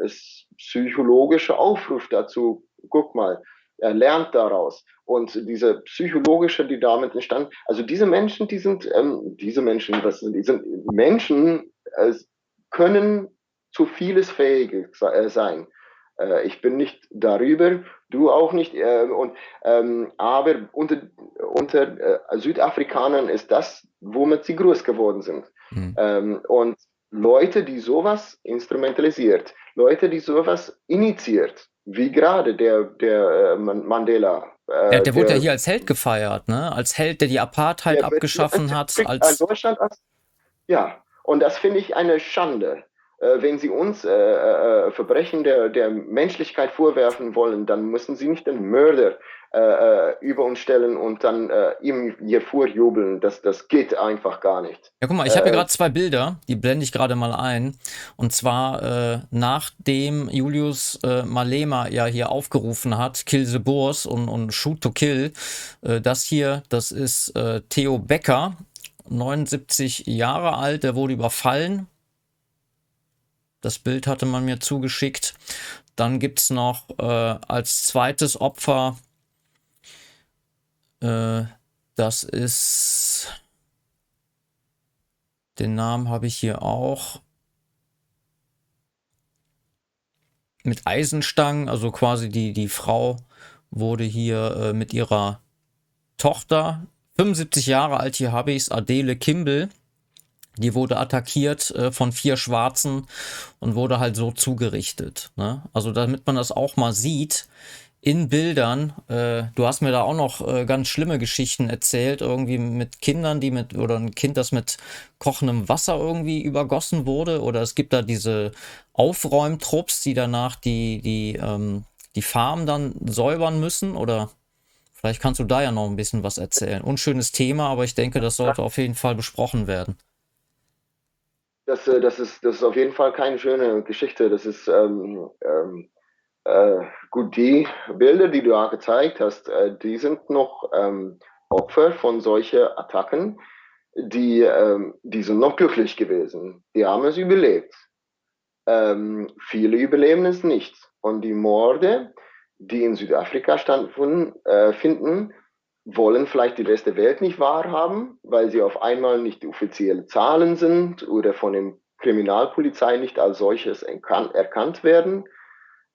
psychologischer Aufruf dazu, guck mal, er lernt daraus. Und diese psychologische, die damit entstand, also diese Menschen, die sind, ähm, diese Menschen, was sind, die sind Menschen, äh, können zu vieles fähig äh, sein. Äh, ich bin nicht darüber, du auch nicht. Äh, und, ähm, aber unter, unter äh, Südafrikanern ist das, womit sie groß geworden sind. Mhm. Ähm, und Leute, die sowas instrumentalisiert, Leute, die sowas initiiert, wie gerade der, der Mandela. Äh, der, der, wurde ja hier als Held gefeiert, ne? Als Held, der die Apartheid abgeschaffen hat. Als Deutschland als, ja, und das finde ich eine Schande. Äh, wenn Sie uns äh, äh, Verbrechen der, der Menschlichkeit vorwerfen wollen, dann müssen Sie nicht den Mörder äh, äh, über uns stellen und dann äh, ihm hier vorjubeln. Das, das geht einfach gar nicht. Ja, guck mal, ich habe hier gerade zwei Bilder, die blende ich gerade mal ein. Und zwar nachdem Julius Malema ja hier aufgerufen hat, Kill the Boers und, und Shoot to Kill. das hier, das ist Theo Becker, 79 Jahre alt, der wurde überfallen das Bild hatte man mir zugeschickt. Dann gibt es noch äh, als zweites Opfer, äh, das ist, den Namen habe ich hier auch, mit Eisenstangen, also quasi die, die Frau wurde hier äh, mit ihrer Tochter, 75 Jahre alt, hier habe ich es, Adele Kimball, die wurde attackiert äh, von vier Schwarzen und wurde halt so zugerichtet. Ne? Also damit man das auch mal sieht in Bildern. Äh, du hast mir da auch noch äh, ganz schlimme Geschichten erzählt, irgendwie mit Kindern, die mit, oder ein Kind, das mit kochendem Wasser irgendwie übergossen wurde. Oder es gibt da diese Aufräumtrupps, die danach die, die, ähm, die Farm dann säubern müssen. Oder vielleicht kannst du da ja noch ein bisschen was erzählen. Unschönes Thema, aber ich denke, das sollte auf jeden Fall besprochen werden das, äh, das, ist, das ist auf jeden Fall keine schöne Geschichte. Das ist ähm, ähm, äh, gut, die Bilder, die du da gezeigt hast, äh, die sind noch ähm, Opfer von solchen Attacken, die, ähm, die sind noch glücklich gewesen. Die haben es überlebt. Ähm, viele überleben es nicht. Und die Morde, die in Südafrika stattfinden, äh, finden, wollen vielleicht die Rest der Welt nicht wahrhaben, weil sie auf einmal nicht offizielle Zahlen sind oder von der Kriminalpolizei nicht als solches erkannt werden.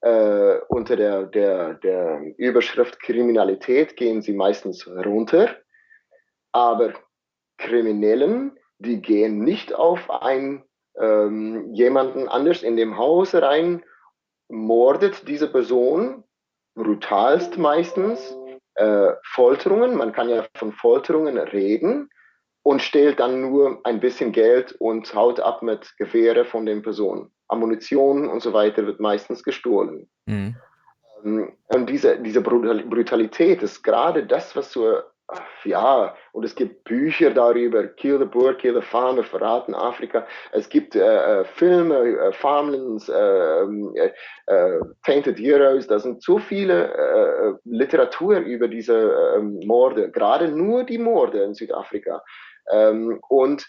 Äh, unter der, der, der Überschrift Kriminalität gehen sie meistens runter. Aber Kriminellen, die gehen nicht auf ein, ähm, jemanden anders in dem Haus rein, mordet diese Person, brutalst meistens, äh, Folterungen, man kann ja von Folterungen reden und stellt dann nur ein bisschen Geld und haut ab mit Gewehre von den Personen. Ammunition und so weiter wird meistens gestohlen. Mhm. Ähm, und diese, diese Brutalität ist gerade das, was so ja, und es gibt Bücher darüber, Kill the Bird, Kill the Farmer, Verraten Afrika. Es gibt äh, äh Filme, äh, Farmlands, äh, äh, äh, Tainted Heroes. Da sind so viele Literatur über diese ähm, Morde, gerade nur die Morde in Südafrika. Ähm, und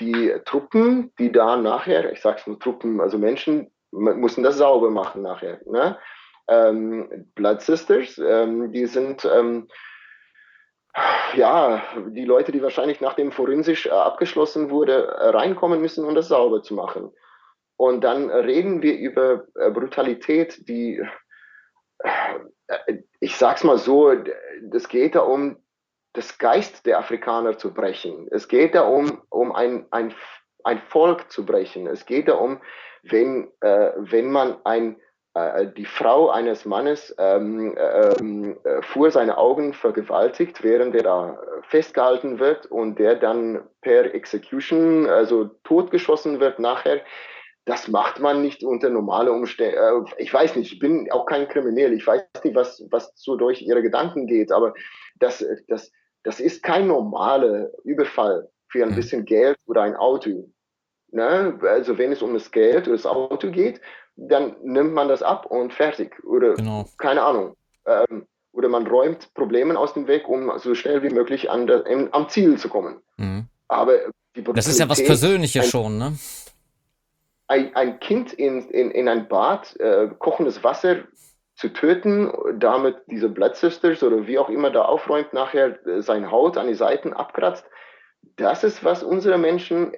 die Truppen, die da nachher, ich sag's nur Truppen, also Menschen, mussten das sauber machen nachher. Ne? Ähm, Blood Sisters, ähm, die sind ähm, ja, die Leute, die wahrscheinlich nachdem forensisch äh, abgeschlossen wurde, äh, reinkommen müssen, um das sauber zu machen. Und dann reden wir über äh, Brutalität, die, ich sag's mal so, es geht da um das Geist der Afrikaner zu brechen. Es geht da um, um ein, ein, ein Volk zu brechen. Es geht da um, wenn, äh, wenn man ein die Frau eines Mannes ähm, ähm, äh, vor seine Augen vergewaltigt, während er da festgehalten wird und der dann per Execution, also totgeschossen wird nachher. Das macht man nicht unter normale Umstände. Äh, ich weiß nicht, ich bin auch kein Kriminell. Ich weiß nicht, was, was so durch ihre Gedanken geht, aber das, das, das ist kein normaler Überfall für ein mhm. bisschen Geld oder ein Auto. Ne? Also wenn es um das Geld oder das Auto geht, dann nimmt man das ab und fertig. Oder genau. keine Ahnung. Ähm, oder man räumt Probleme aus dem Weg, um so schnell wie möglich an in, am Ziel zu kommen. Mhm. Aber das ist ja was Persönliches ein, schon, ne? Ein, ein Kind in, in, in ein Bad, äh, kochendes Wasser zu töten, damit diese Blood Sisters oder wie auch immer da aufräumt, nachher äh, sein Haut an die Seiten abkratzt, das ist, was unsere Menschen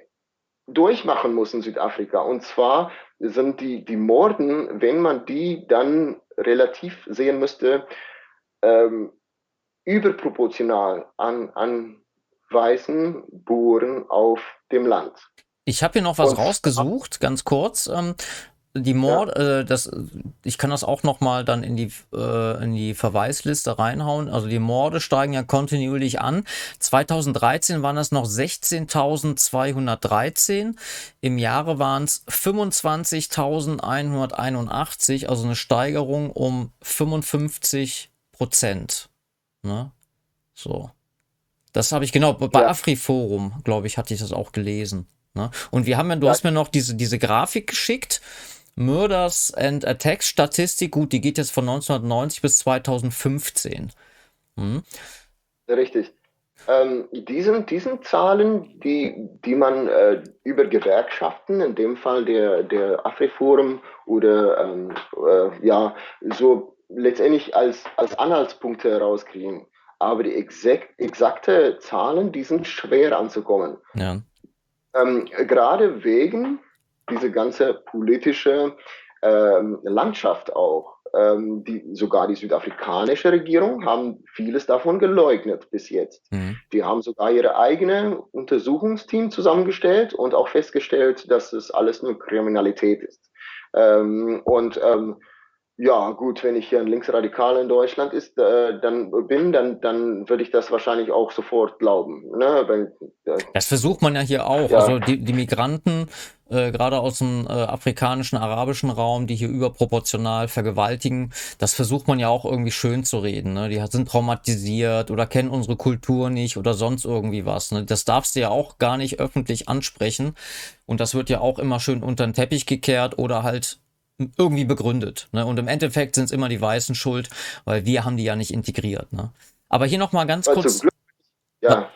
durchmachen muss in Südafrika. Und zwar sind die, die Morden, wenn man die dann relativ sehen müsste, ähm, überproportional an, an weißen Buren auf dem Land. Ich habe hier noch was Und, rausgesucht, ganz kurz. Ähm, die Mord, ja. äh, das, ich kann das auch noch mal dann in die äh, in die Verweisliste reinhauen. Also die Morde steigen ja kontinuierlich an. 2013 waren das noch 16.213. Im Jahre waren es 25.181, also eine Steigerung um 55 Prozent. Ne? So. Das habe ich genau bei ja. Afriforum, glaube ich, hatte ich das auch gelesen. Ne? Und wir haben ja, du ja. hast mir noch diese, diese Grafik geschickt. Murders and Attacks Statistik, gut, die geht jetzt von 1990 bis 2015. Hm. Richtig. Ähm, diesen, diesen Zahlen, die, die man äh, über Gewerkschaften, in dem Fall der, der Afriforum oder ähm, äh, ja, so letztendlich als, als Anhaltspunkte herauskriegen. Aber die exak exakte Zahlen, die sind schwer anzukommen. Ja. Ähm, gerade wegen diese ganze politische ähm, Landschaft auch. Ähm, die, sogar die südafrikanische Regierung haben vieles davon geleugnet bis jetzt. Mhm. Die haben sogar ihre eigene Untersuchungsteam zusammengestellt und auch festgestellt, dass es alles nur Kriminalität ist. Ähm, und ähm, ja, gut, wenn ich hier ein Linksradikal in Deutschland ist, äh, dann bin, dann, dann würde ich das wahrscheinlich auch sofort glauben. Ne? Weil, äh, das versucht man ja hier auch. Ja. Also die, die Migranten, äh, gerade aus dem äh, afrikanischen, arabischen Raum, die hier überproportional vergewaltigen, das versucht man ja auch irgendwie schön zu reden. Ne? Die sind traumatisiert oder kennen unsere Kultur nicht oder sonst irgendwie was. Ne? Das darfst du ja auch gar nicht öffentlich ansprechen. Und das wird ja auch immer schön unter den Teppich gekehrt oder halt irgendwie begründet. Ne? Und im Endeffekt sind es immer die Weißen schuld, weil wir haben die ja nicht integriert. Ne? Aber hier nochmal ganz also kurz. Zum Glück, ja,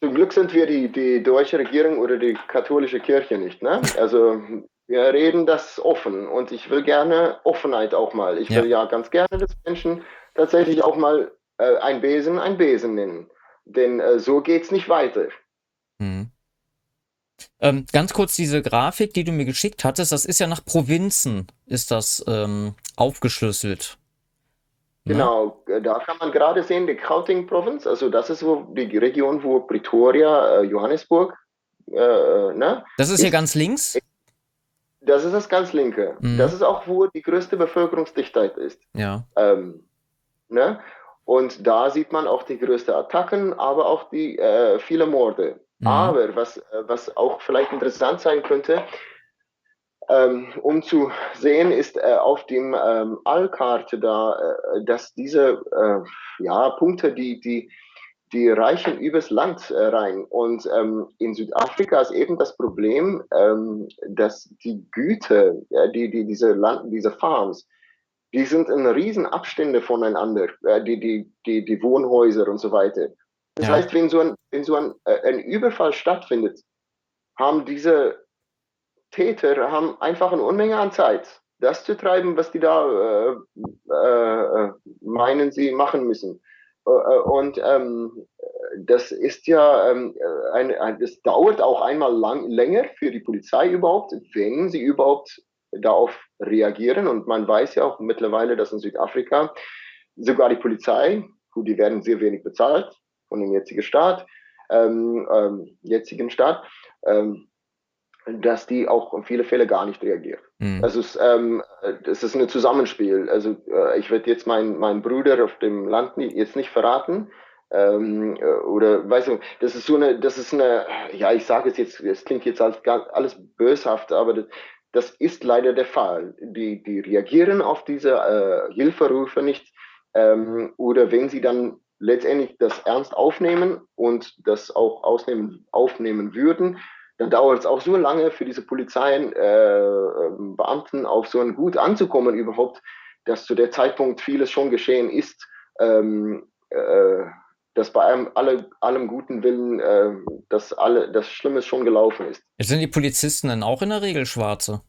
zum Glück sind wir die, die deutsche Regierung oder die katholische Kirche nicht. Ne? Also wir reden das offen und ich will gerne Offenheit auch mal. Ich will ja, ja ganz gerne, dass Menschen tatsächlich auch mal äh, ein Besen ein Besen nennen. Denn äh, so es nicht weiter. Ähm, ganz kurz diese Grafik, die du mir geschickt hattest, das ist ja nach Provinzen, ist das ähm, aufgeschlüsselt. Genau, äh, da kann man gerade sehen, die Gauteng Provinz, also das ist wo die Region, wo Pretoria, äh, Johannesburg, äh, äh, ne? Das ist, ist hier ganz links? Das ist das ganz linke. Mhm. Das ist auch, wo die größte Bevölkerungsdichtheit ist. Ja. Ähm, ne? Und da sieht man auch die größten Attacken, aber auch die äh, viele Morde. Mhm. Aber was, äh, was auch vielleicht interessant sein könnte, ähm, um zu sehen, ist äh, auf dem ähm, Allkarte da, äh, dass diese äh, ja, Punkte, die, die, die reichen übers Land äh, rein. Und ähm, in Südafrika ist eben das Problem, ähm, dass die Güter, ja, die, die, diese, Land, diese Farms, die sind in riesen Abstände voneinander, äh, die, die, die, die Wohnhäuser und so weiter. Das ja. heißt, wenn so ein, wenn so ein, äh, ein Überfall stattfindet, haben diese Täter haben einfach eine Unmenge an Zeit, das zu treiben, was die da äh, äh, meinen, sie machen müssen. Äh, äh, und ähm, das ist ja, ähm, ein, ein, das dauert auch einmal lang, länger für die Polizei überhaupt, wenn sie überhaupt darauf reagieren. Und man weiß ja auch mittlerweile, dass in Südafrika sogar die Polizei, gut, die werden sehr wenig bezahlt von dem jetzigen Staat, ähm, ähm, jetzigen Staat, ähm, dass die auch in viele Fälle gar nicht reagieren. Mhm. Also es, ähm, es ist ein Zusammenspiel. Also äh, ich werde jetzt meinen mein Bruder auf dem Land nie, jetzt nicht verraten. Ähm, äh, oder weißt du, das ist so eine, das ist eine, ja, ich sage es jetzt, es klingt jetzt als alles böshaft, aber das, das ist leider der Fall. Die, die reagieren auf diese äh, Hilferufe nicht. Ähm, oder wenn sie dann letztendlich das ernst aufnehmen und das auch ausnehmen, aufnehmen würden, dann dauert es auch so lange für diese Polizeien, äh, ähm, Beamten auf so ein Gut anzukommen überhaupt, dass zu der Zeitpunkt vieles schon geschehen ist, ähm, äh, dass bei einem alle, allem guten Willen, äh, dass alle, das Schlimmes schon gelaufen ist. Sind die Polizisten dann auch in der Regel Schwarze?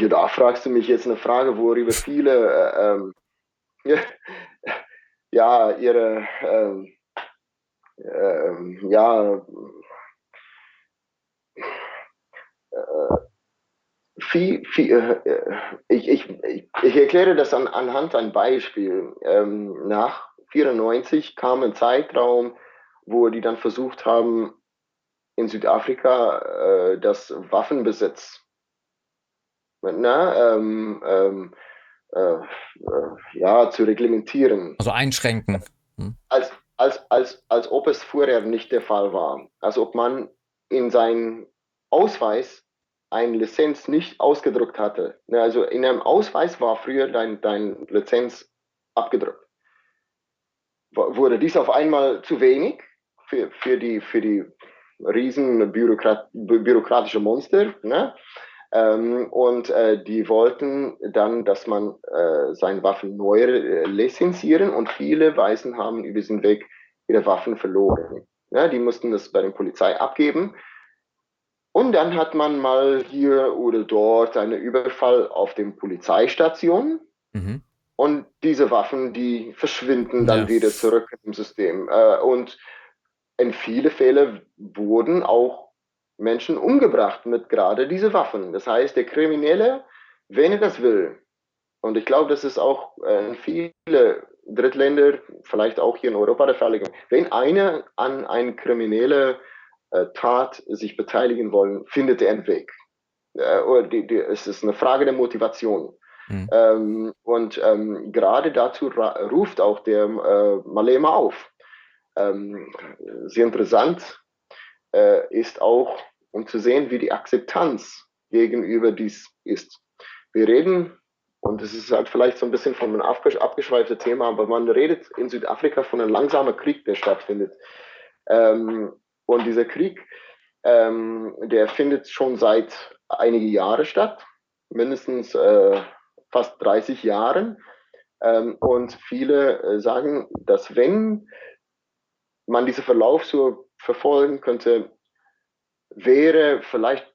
Hier, da fragst du mich jetzt eine Frage, worüber viele äh, ähm, <laughs> ja ihre ähm, ähm, ja, äh, viel, viel, äh, ich, ich, ich erkläre das an, anhand ein Beispiel. Ähm, nach 94 kam ein Zeitraum, wo die dann versucht haben, in Südafrika äh, das Waffenbesitz na, ähm, ähm, äh, äh, ja, zu reglementieren. Also einschränken. Hm. Als, als, als, als ob es vorher nicht der Fall war. Als ob man in seinen Ausweis eine Lizenz nicht ausgedruckt hatte. Ne, also in einem Ausweis war früher dein, dein Lizenz abgedruckt. Wurde dies auf einmal zu wenig für, für, die, für die riesen Bürokrat, bürokratische Monster? Ne? Ähm, und äh, die wollten dann, dass man äh, seine Waffen neu äh, lizenzieren und viele Weißen haben über diesen Weg ihre Waffen verloren. Ja, die mussten das bei der Polizei abgeben. Und dann hat man mal hier oder dort einen Überfall auf den Polizeistation. Mhm. Und diese Waffen, die verschwinden dann ja. wieder zurück im System. Äh, und in viele Fälle wurden auch Menschen umgebracht mit gerade diese Waffen. Das heißt, der Kriminelle, wenn er das will, und ich glaube, das ist auch äh, in viele Drittländer, vielleicht auch hier in Europa der Fall, wenn einer an eine kriminelle äh, Tat sich beteiligen wollen, findet er einen Weg. Äh, oder die, die, es ist eine Frage der Motivation. Mhm. Ähm, und ähm, gerade dazu ruft auch der äh, Malema auf. Ähm, sehr interessant äh, ist auch um zu sehen, wie die Akzeptanz gegenüber dies ist. Wir reden, und es ist halt vielleicht so ein bisschen von einem abgeschweiften Thema, aber man redet in Südafrika von einem langsamen Krieg, der stattfindet. Ähm, und dieser Krieg, ähm, der findet schon seit einige Jahre statt, mindestens äh, fast 30 Jahren. Ähm, und viele äh, sagen, dass wenn man diesen Verlauf so verfolgen könnte, wäre vielleicht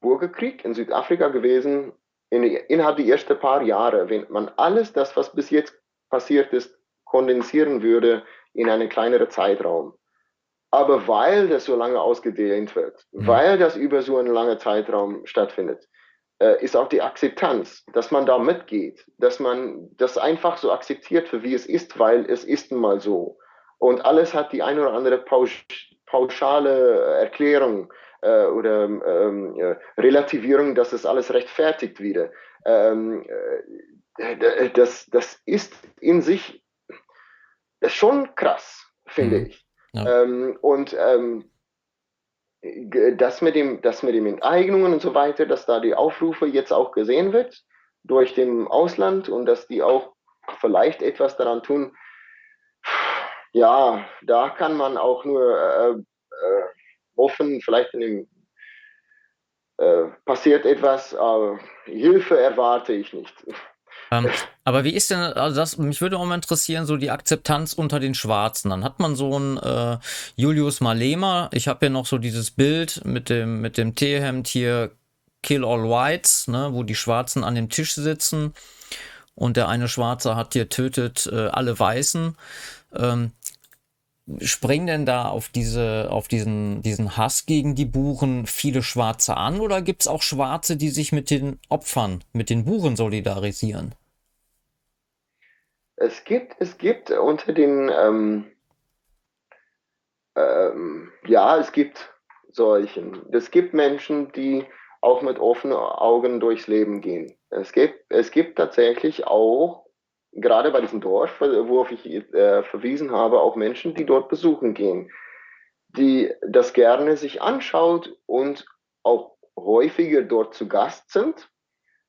Bürgerkrieg in Südafrika gewesen in, innerhalb der ersten paar Jahre, wenn man alles das, was bis jetzt passiert ist, kondensieren würde in einen kleineren Zeitraum. Aber weil das so lange ausgedehnt wird, mhm. weil das über so einen langen Zeitraum stattfindet, äh, ist auch die Akzeptanz, dass man da mitgeht, dass man das einfach so akzeptiert, für wie es ist, weil es ist nun mal so. Und alles hat die eine oder andere Pausch, pauschale Erklärung äh, oder ähm, äh, Relativierung, dass es alles rechtfertigt wieder. Ähm, äh, das, das ist in sich schon krass, finde mhm. ich. Ja. Ähm, und ähm, das mit, dem, das mit den Enteignungen und so weiter, dass da die Aufrufe jetzt auch gesehen wird durch dem Ausland und dass die auch vielleicht etwas daran tun, ja, da kann man auch nur äh, äh, hoffen, vielleicht in dem äh, passiert etwas, aber Hilfe erwarte ich nicht. Ähm, <laughs> aber wie ist denn, also das, mich würde auch mal interessieren, so die Akzeptanz unter den Schwarzen. Dann hat man so einen äh, Julius Malema, ich habe hier noch so dieses Bild mit dem, mit dem Teehemd hier, Kill All Whites, ne, wo die Schwarzen an dem Tisch sitzen und der eine Schwarze hat hier tötet äh, alle Weißen. Ähm, springen denn da auf diese, auf diesen, diesen Hass gegen die Buren viele Schwarze an oder gibt es auch Schwarze, die sich mit den Opfern, mit den Buren solidarisieren? Es gibt, es gibt unter den, ähm, ähm, ja, es gibt solchen. Es gibt Menschen, die auch mit offenen Augen durchs Leben gehen. Es gibt, es gibt tatsächlich auch gerade bei diesem Dorf, worauf ich äh, verwiesen habe, auch Menschen, die dort besuchen gehen, die das gerne sich anschaut und auch häufiger dort zu Gast sind,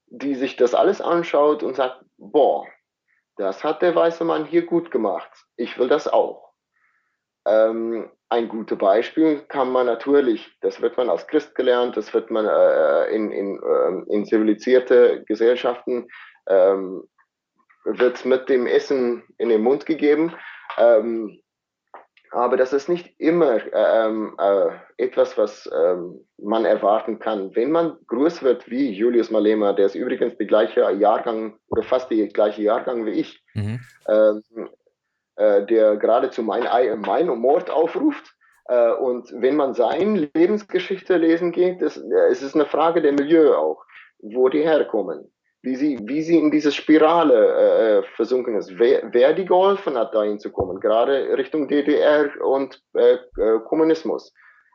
die sich das alles anschaut und sagt, boah, das hat der weiße Mann hier gut gemacht. Ich will das auch. Ähm, ein gutes Beispiel kann man natürlich, das wird man als Christ gelernt, das wird man äh, in, in, äh, in zivilisierte Gesellschaften ähm, wird mit dem Essen in den Mund gegeben. Ähm, aber das ist nicht immer ähm, äh, etwas, was ähm, man erwarten kann. Wenn man groß wird wie Julius Malema, der ist übrigens der gleiche Jahrgang oder fast der gleiche Jahrgang wie ich, mhm. ähm, äh, der geradezu mein, mein Mord aufruft. Äh, und wenn man seine Lebensgeschichte lesen geht, das, äh, es ist eine Frage der Milieu auch, wo die herkommen wie sie, wie sie in diese Spirale äh, versunken ist. Wer, wer die geholfen hat, dahin zu kommen, gerade Richtung DDR und äh, äh, Kommunismus.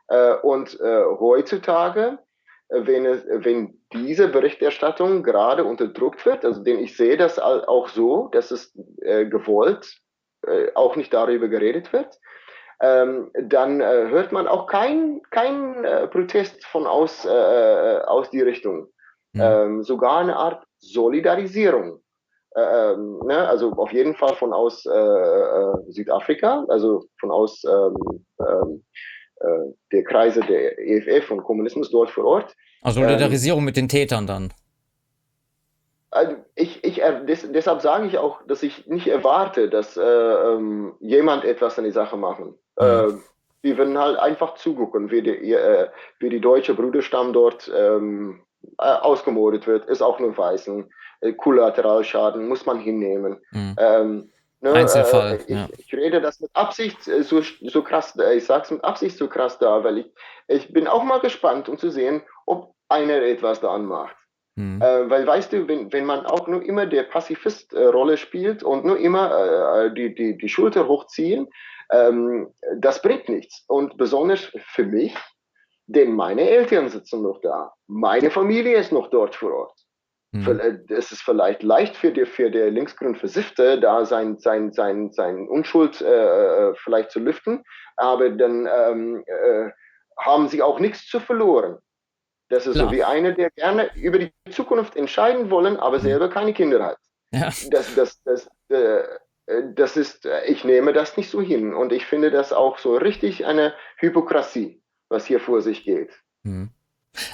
Äh, und äh, heutzutage, äh, wenn, es, wenn diese Berichterstattung gerade unterdrückt wird, also denn ich sehe das auch so, dass es gewollt auch nicht darüber geredet wird, ähm, dann hört man auch keinen kein, Protest von aus, aus die Richtung. Mhm. Ähm, sogar eine Art Solidarisierung. Äh, ähm, ne? Also auf jeden Fall von aus äh, äh, Südafrika, also von aus ähm, ähm, äh, der Kreise der EFF und Kommunismus dort vor Ort. Also Solidarisierung mit den Tätern dann. Also ich, ich, des, deshalb sage ich auch, dass ich nicht erwarte, dass äh, ähm, jemand etwas an die Sache machen. Mhm. Äh, die werden halt einfach zugucken, wie die, äh, wie die deutsche Bruderstamm dort ähm, äh, ausgemordet wird, ist auch nur Weißen. Äh, Kollateralschaden muss man hinnehmen. Mhm. Ähm, ne, Einzelfall. Äh, ich, ja. ich, rede das mit Absicht äh, so, so krass, äh, ich sage es mit Absicht so krass da, weil ich, ich bin auch mal gespannt, um zu sehen, ob einer etwas da anmacht. Mhm. Äh, weil weißt du, wenn, wenn man auch nur immer der Pazifist-Rolle spielt und nur immer äh, die, die, die Schulter hochziehen, ähm, das bringt nichts. Und besonders für mich, denn meine Eltern sitzen noch da. Meine Familie ist noch dort vor Ort. Hm. Äh, es ist vielleicht leicht für, die, für der linksgrün Versiffte, da sein, sein, sein, sein Unschuld äh, äh, vielleicht zu lüften, aber dann ähm, äh, haben sie auch nichts zu verloren. Das ist Klar. so wie einer, der gerne über die Zukunft entscheiden wollen, aber hm. selber keine Kinder hat. Ja. Das, das, das, äh, das ist, ich nehme das nicht so hin und ich finde das auch so richtig eine Hypokrasie was hier vor sich geht. Hm.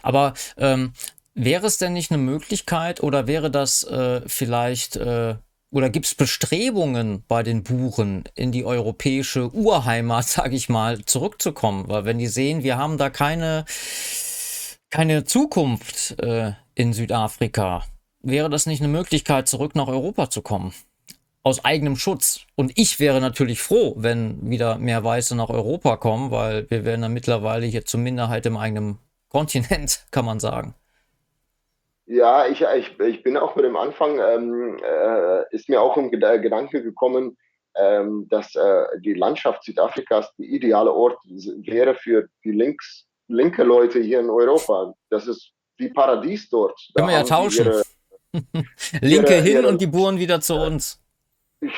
Aber ähm, wäre es denn nicht eine Möglichkeit oder wäre das äh, vielleicht äh, oder gibt es Bestrebungen bei den Buren in die europäische Urheimat, <laughs> sage ich mal, zurückzukommen? Weil wenn die sehen, wir haben da keine, keine Zukunft äh, in Südafrika, wäre das nicht eine Möglichkeit, zurück nach Europa zu kommen? Aus eigenem Schutz. Und ich wäre natürlich froh, wenn wieder mehr Weiße nach Europa kommen, weil wir werden dann mittlerweile hier zur Minderheit im eigenen Kontinent, <laughs> kann man sagen. Ja, ich, ich, ich bin auch mit dem Anfang, ähm, äh, ist mir auch ein Gedanke gekommen, ähm, dass äh, die Landschaft Südafrikas der ideale Ort wäre für die links, linke Leute hier in Europa. Das ist wie Paradies dort. Können wir ja tauschen. Ihre, <laughs> Linke ihre, hin ihre, und die Buren wieder zu uns. <laughs>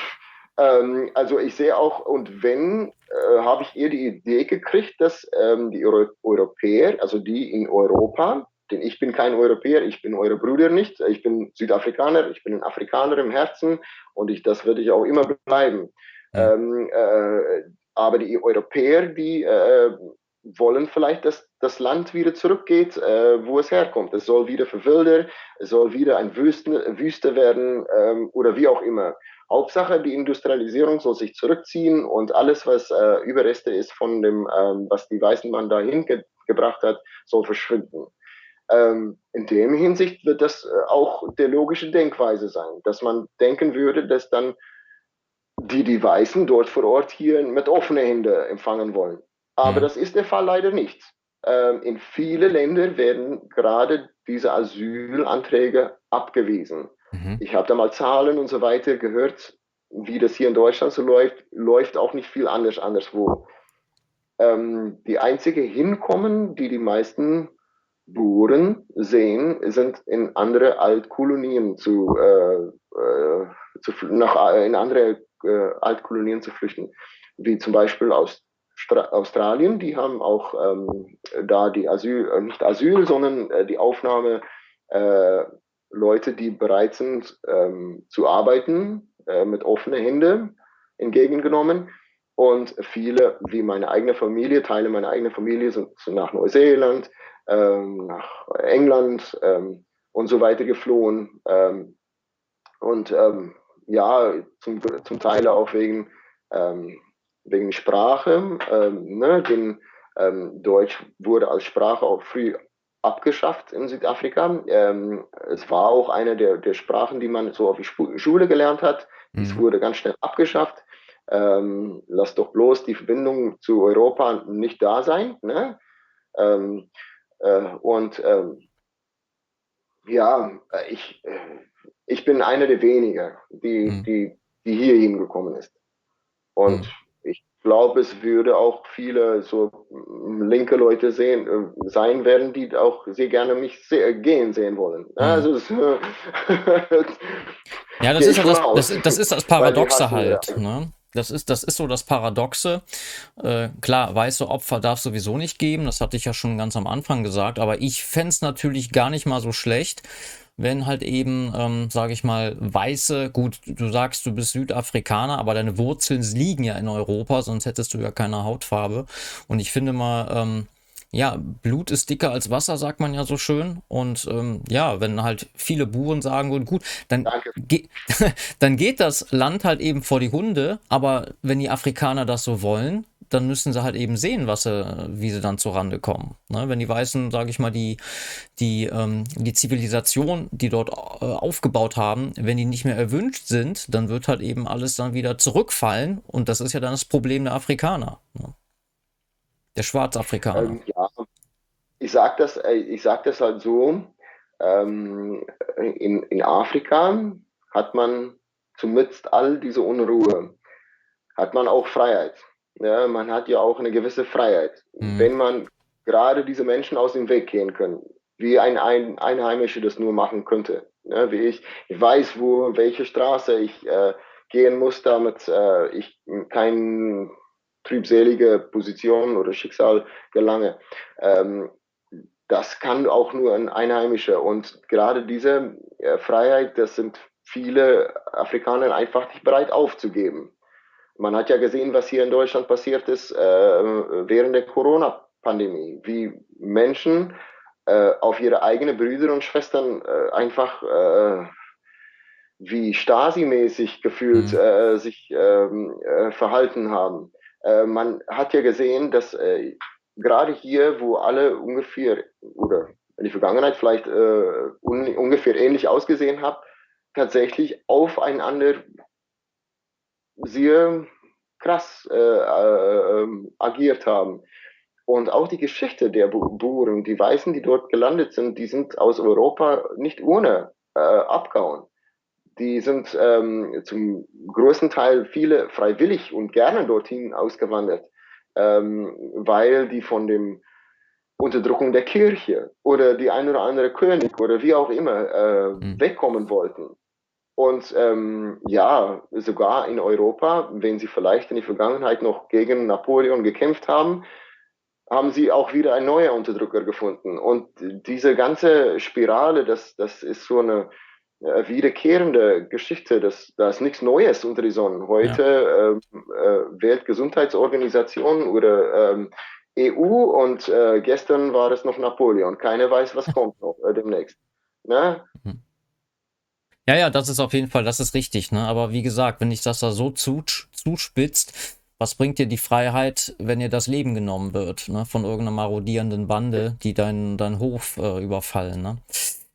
Ähm, also ich sehe auch, und wenn, äh, habe ich eher die Idee gekriegt, dass ähm, die Euro Europäer, also die in Europa, denn ich bin kein Europäer, ich bin eure Brüder nicht, ich bin Südafrikaner, ich bin ein Afrikaner im Herzen und ich, das werde ich auch immer bleiben. Ja. Ähm, äh, aber die Europäer, die äh, wollen vielleicht, dass das Land wieder zurückgeht, äh, wo es herkommt. Es soll wieder verwildern, es soll wieder ein Wüste, Wüste werden ähm, oder wie auch immer. Hauptsache, die Industrialisierung soll sich zurückziehen und alles, was äh, Überreste ist von dem, ähm, was die weißen Mann dahin ge gebracht hat, soll verschwinden. Ähm, in dem Hinsicht wird das äh, auch der logische Denkweise sein, dass man denken würde, dass dann die, die Weißen dort vor Ort hier mit offenen Händen empfangen wollen. Aber mhm. das ist der Fall leider nicht. Ähm, in viele Länder werden gerade diese Asylanträge abgewiesen. Mhm. Ich habe da mal Zahlen und so weiter gehört, wie das hier in Deutschland so läuft, läuft auch nicht viel anders anderswo. Ähm, die einzige Hinkommen, die die meisten Buren sehen, sind in andere Altkolonien zu, äh, äh, zu nach, in andere äh, Altkolonien zu flüchten, wie zum Beispiel aus Stra Australien. Die haben auch ähm, da die Asyl, äh, nicht Asyl, sondern äh, die Aufnahme äh, Leute, die bereit sind ähm, zu arbeiten, äh, mit offenen Händen entgegengenommen. Und viele, wie meine eigene Familie, Teile meiner eigenen Familie sind, sind nach Neuseeland, ähm, nach England ähm, und so weiter geflohen. Ähm, und ähm, ja, zum, zum Teil auch wegen, ähm, wegen Sprache. Ne, denn Deutsch wurde als Sprache auch früh abgeschafft in Südafrika. es war auch eine der, der Sprachen, die man so auf die Schule gelernt hat. Mhm. Es wurde ganz schnell abgeschafft. Ähm, lass doch bloß die Verbindung zu Europa nicht da sein. Ne? Ähm, äh, und ähm, ja, ich, äh, ich bin einer der wenigen, die, mhm. die, die hier hingekommen ist. Und mhm. Ich glaube, es würde auch viele so linke Leute sehen, äh, sein werden, die auch sehr gerne mich se gehen sehen wollen. Mhm. Also es, <laughs> ja, das ist, ja das, das, das, ist das Paradoxe halt. Ne? Das ist, das ist so das Paradoxe. Äh, klar, weiße Opfer darf sowieso nicht geben, das hatte ich ja schon ganz am Anfang gesagt, aber ich fände es natürlich gar nicht mal so schlecht, wenn halt eben, ähm, sage ich mal, weiße, gut, du sagst, du bist Südafrikaner, aber deine Wurzeln liegen ja in Europa, sonst hättest du ja keine Hautfarbe. Und ich finde mal, ähm, ja, Blut ist dicker als Wasser, sagt man ja so schön. Und ähm, ja, wenn halt viele Buren sagen würden, gut, dann, ge <laughs> dann geht das Land halt eben vor die Hunde. Aber wenn die Afrikaner das so wollen, dann müssen sie halt eben sehen, was sie, wie sie dann zurande kommen. Ne? Wenn die Weißen, sage ich mal, die, die, ähm, die Zivilisation, die dort äh, aufgebaut haben, wenn die nicht mehr erwünscht sind, dann wird halt eben alles dann wieder zurückfallen. Und das ist ja dann das Problem der Afrikaner. Ne? Der Schwarzafrikaner. Ähm, ja, ich sage das, äh, ich sag das halt so, ähm, in, in Afrika hat man zumindest all diese Unruhe, hat man auch Freiheit. Ja, man hat ja auch eine gewisse Freiheit. Mhm. Wenn man gerade diese Menschen aus dem Weg gehen können, wie ein, ein Einheimischer das nur machen könnte. Ja, wie ich, ich weiß, wo, welche Straße ich äh, gehen muss, damit äh, ich kein trübselige Position oder Schicksal gelange. Ähm, das kann auch nur ein Einheimischer. Und gerade diese äh, Freiheit, das sind viele Afrikaner einfach nicht bereit aufzugeben. Man hat ja gesehen, was hier in Deutschland passiert ist äh, während der Corona-Pandemie, wie Menschen äh, auf ihre eigenen Brüder und Schwestern äh, einfach äh, wie Stasi-mäßig gefühlt mhm. Äh, sich ähm, verhalten haben. Äh, man hat ja gesehen, dass äh, gerade hier, wo alle ungefähr oder in der Vergangenheit vielleicht äh, un ungefähr ähnlich ausgesehen haben, tatsächlich aufeinander sehr krass äh, äh, ähm, agiert haben. Und auch die Geschichte der Buren, die Weißen, die dort gelandet sind, die sind aus Europa nicht ohne äh, abgehauen. Die sind ähm, zum größten Teil viele freiwillig und gerne dorthin ausgewandert, ähm, weil die von dem Unterdrückung der Kirche oder die ein oder andere König oder wie auch immer äh, mhm. wegkommen wollten. Und ähm, ja, sogar in Europa, wenn sie vielleicht in der Vergangenheit noch gegen Napoleon gekämpft haben, haben sie auch wieder einen neuen Unterdrücker gefunden. Und diese ganze Spirale, das, das ist so eine äh, wiederkehrende Geschichte, das, da ist nichts Neues unter die Sonne. Heute ja. Ähm, äh, Weltgesundheitsorganisation oder ähm, EU und äh, gestern war es noch Napoleon. Keiner weiß, was kommt noch äh, demnächst. Ne? Mhm. Ja, ja, das ist auf jeden Fall, das ist richtig. Ne? Aber wie gesagt, wenn ich das da so zuspitzt, was bringt dir die Freiheit, wenn dir das Leben genommen wird ne? von irgendeiner marodierenden Bande, die deinen dein Hof äh, überfallen? Ne?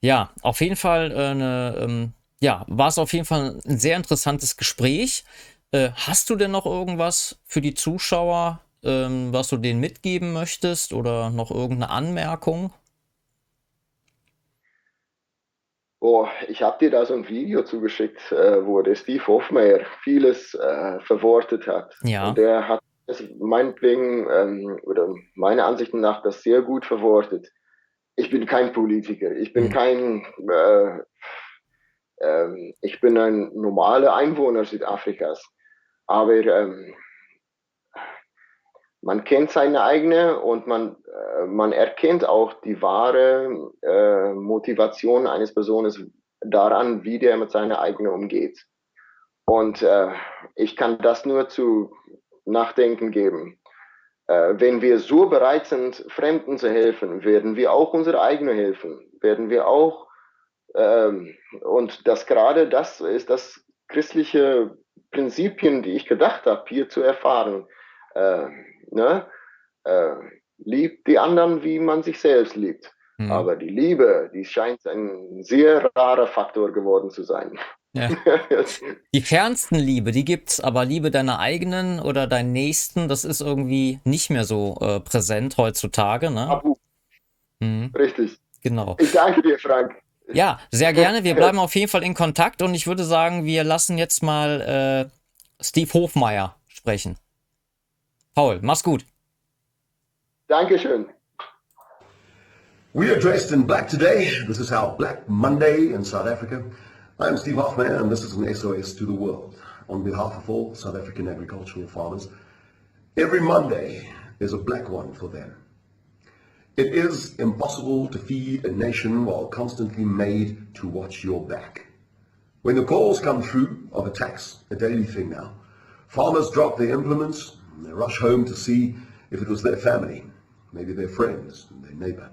Ja, auf jeden Fall äh, eine, ähm, ja, war es auf jeden Fall ein sehr interessantes Gespräch. Äh, hast du denn noch irgendwas für die Zuschauer, ähm, was du denen mitgeben möchtest oder noch irgendeine Anmerkung? Oh, ich habe dir da so ein Video zugeschickt, äh, wo der Steve Hofmeier vieles äh, verwortet hat. Ja. Und der hat es meinetwegen ähm, oder meiner Ansicht nach das sehr gut verwortet. Ich bin kein Politiker, ich bin mhm. kein, äh, ähm, ich bin ein normaler Einwohner Südafrikas. Aber ähm, man kennt seine eigene und man, äh, man erkennt auch die wahre äh, Motivation eines Personen daran, wie der mit seiner eigenen umgeht. Und äh, ich kann das nur zu nachdenken geben. Äh, wenn wir so bereit sind, Fremden zu helfen, werden wir auch unsere eigene helfen, werden wir auch, ähm, und das gerade das ist das christliche Prinzipien, die ich gedacht habe, hier zu erfahren. Äh, ne? Äh, liebt die anderen, wie man sich selbst liebt. Mhm. Aber die Liebe, die scheint ein sehr rarer Faktor geworden zu sein. Ja. <laughs> Die fernsten Liebe, die gibt's, aber Liebe deiner eigenen oder deinen Nächsten, das ist irgendwie nicht mehr so äh, präsent heutzutage, ne? Mhm. Richtig. Genau. Ich danke dir, Frank. Ja, sehr gerne. Wir <laughs> bleiben auf jeden Fall in Kontakt und ich würde sagen, wir lassen jetzt mal äh, Steve Hofmeier sprechen. Paul, mach's gut. Dankeschön. We are dressed in black today. This is our Black Monday in South Africa. I'm Steve Hoffman, and this is an SOS to the world. On behalf of all South African agricultural farmers, every Monday is a black one for them. It is impossible to feed a nation while constantly made to watch your back. When the calls come through of attacks, a daily thing now, farmers drop their implements, they rush home to see if it was their family, maybe their friends, and their neighbor.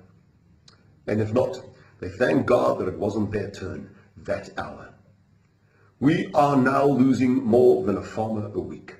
And if not, they thank God that it wasn't their turn that hour. We are now losing more than a farmer a week.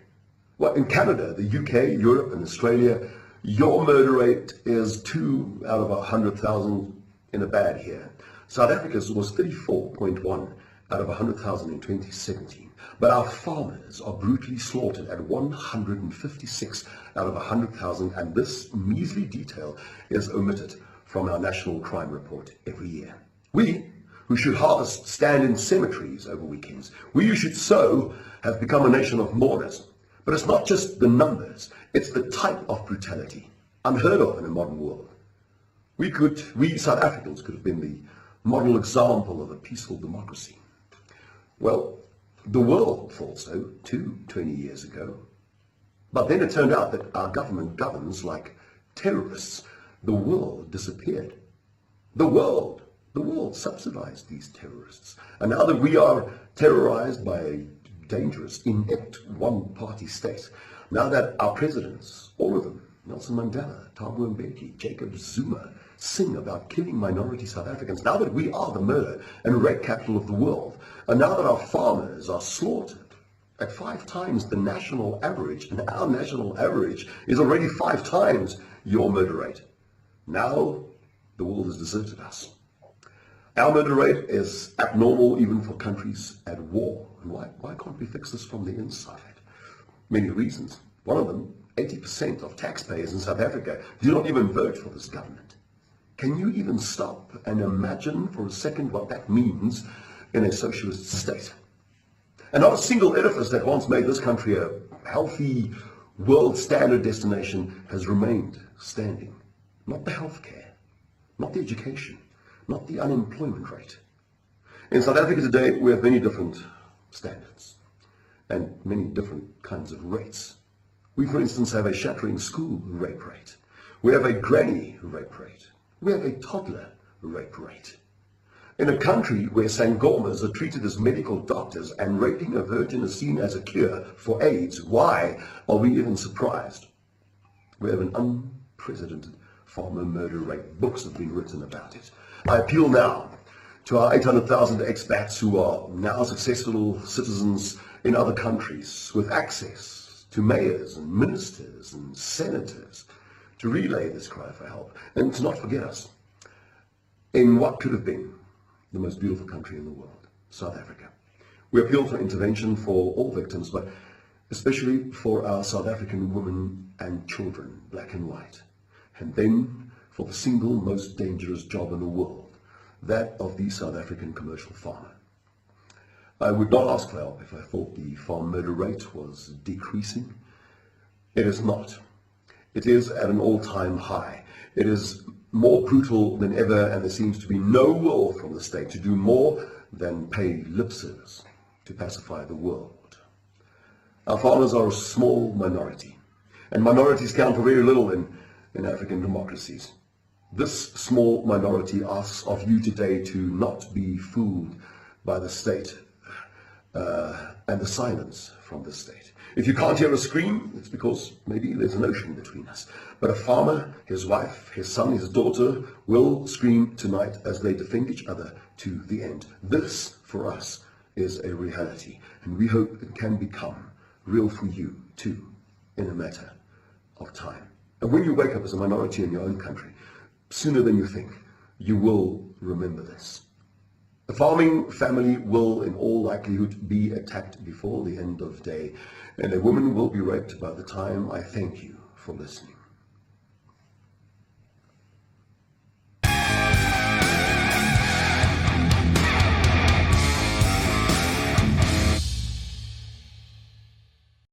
Well, in Canada, the UK, Europe, and Australia, your murder rate is two out of a 100,000 in a bad year. South Africa's was 34.1 out of 100,000 in 2017. But our farmers are brutally slaughtered at 156 out of 100,000, and this measly detail is omitted from our national crime report every year. We, who should harvest stand in cemeteries over weekends, we who should sow, have become a nation of mourners. But it's not just the numbers, it's the type of brutality, unheard of in a modern world. We could, we South Africans could have been the model example of a peaceful democracy. Well, the world thought so too 20 years ago. But then it turned out that our government governs like terrorists. The world disappeared. The world, the world subsidized these terrorists. And now that we are terrorized by a dangerous, inept one-party state, now that our presidents, all of them, Nelson Mandela, Thabo Mbeki, Jacob Zuma, sing about killing minority South Africans, now that we are the murder and rape capital of the world, and now that our farmers are slaughtered at five times the national average, and our national average is already five times your murder rate, now the world has deserted us. Our murder rate is abnormal even for countries at war. And why, why can't we fix this from the inside? Many reasons. One of them 80% of taxpayers in South Africa do not even vote for this government. Can you even stop and imagine for a second what that means in a socialist state? And not a single edifice that once made this country a healthy, world standard destination has remained standing. Not the healthcare, not the education, not the unemployment rate. In South Africa today, we have many different standards and many different kinds of rates. We, for instance, have a shattering school rape rate. We have a granny rape rate. We have a toddler rape rate. In a country where sangomas are treated as medical doctors and raping a virgin is seen as a cure for AIDS, why are we even surprised? We have an unprecedented farmer murder rate. Books have been written about it. I appeal now to our 800,000 expats who are now successful citizens in other countries with access to mayors and ministers and senators to relay this cry for help and to not forget us in what could have been the most beautiful country in the world, South Africa. We appeal for intervention for all victims, but especially for our South African women and children, black and white. And then for the single most dangerous job in the world, that of the South African commercial farmer. I would not ask for help if I thought the farm murder rate was decreasing. It is not. It is at an all-time high. It is more brutal than ever, and there seems to be no will from the state to do more than pay lip service to pacify the world. Our farmers are a small minority, and minorities count for very little in, in African democracies. This small minority asks of you today to not be fooled by the state uh, and the silence from the state. If you can't hear a scream, it's because maybe there's an ocean between us. But a farmer, his wife, his son, his daughter will scream tonight as they defend each other to the end. This, for us, is a reality, and we hope it can become real for you too in a matter of time. And when you wake up as a minority in your own country, sooner than you think, you will remember this. The farming family will, in all likelihood, be attacked before the end of day, and a woman will be raped by the time I thank you for listening.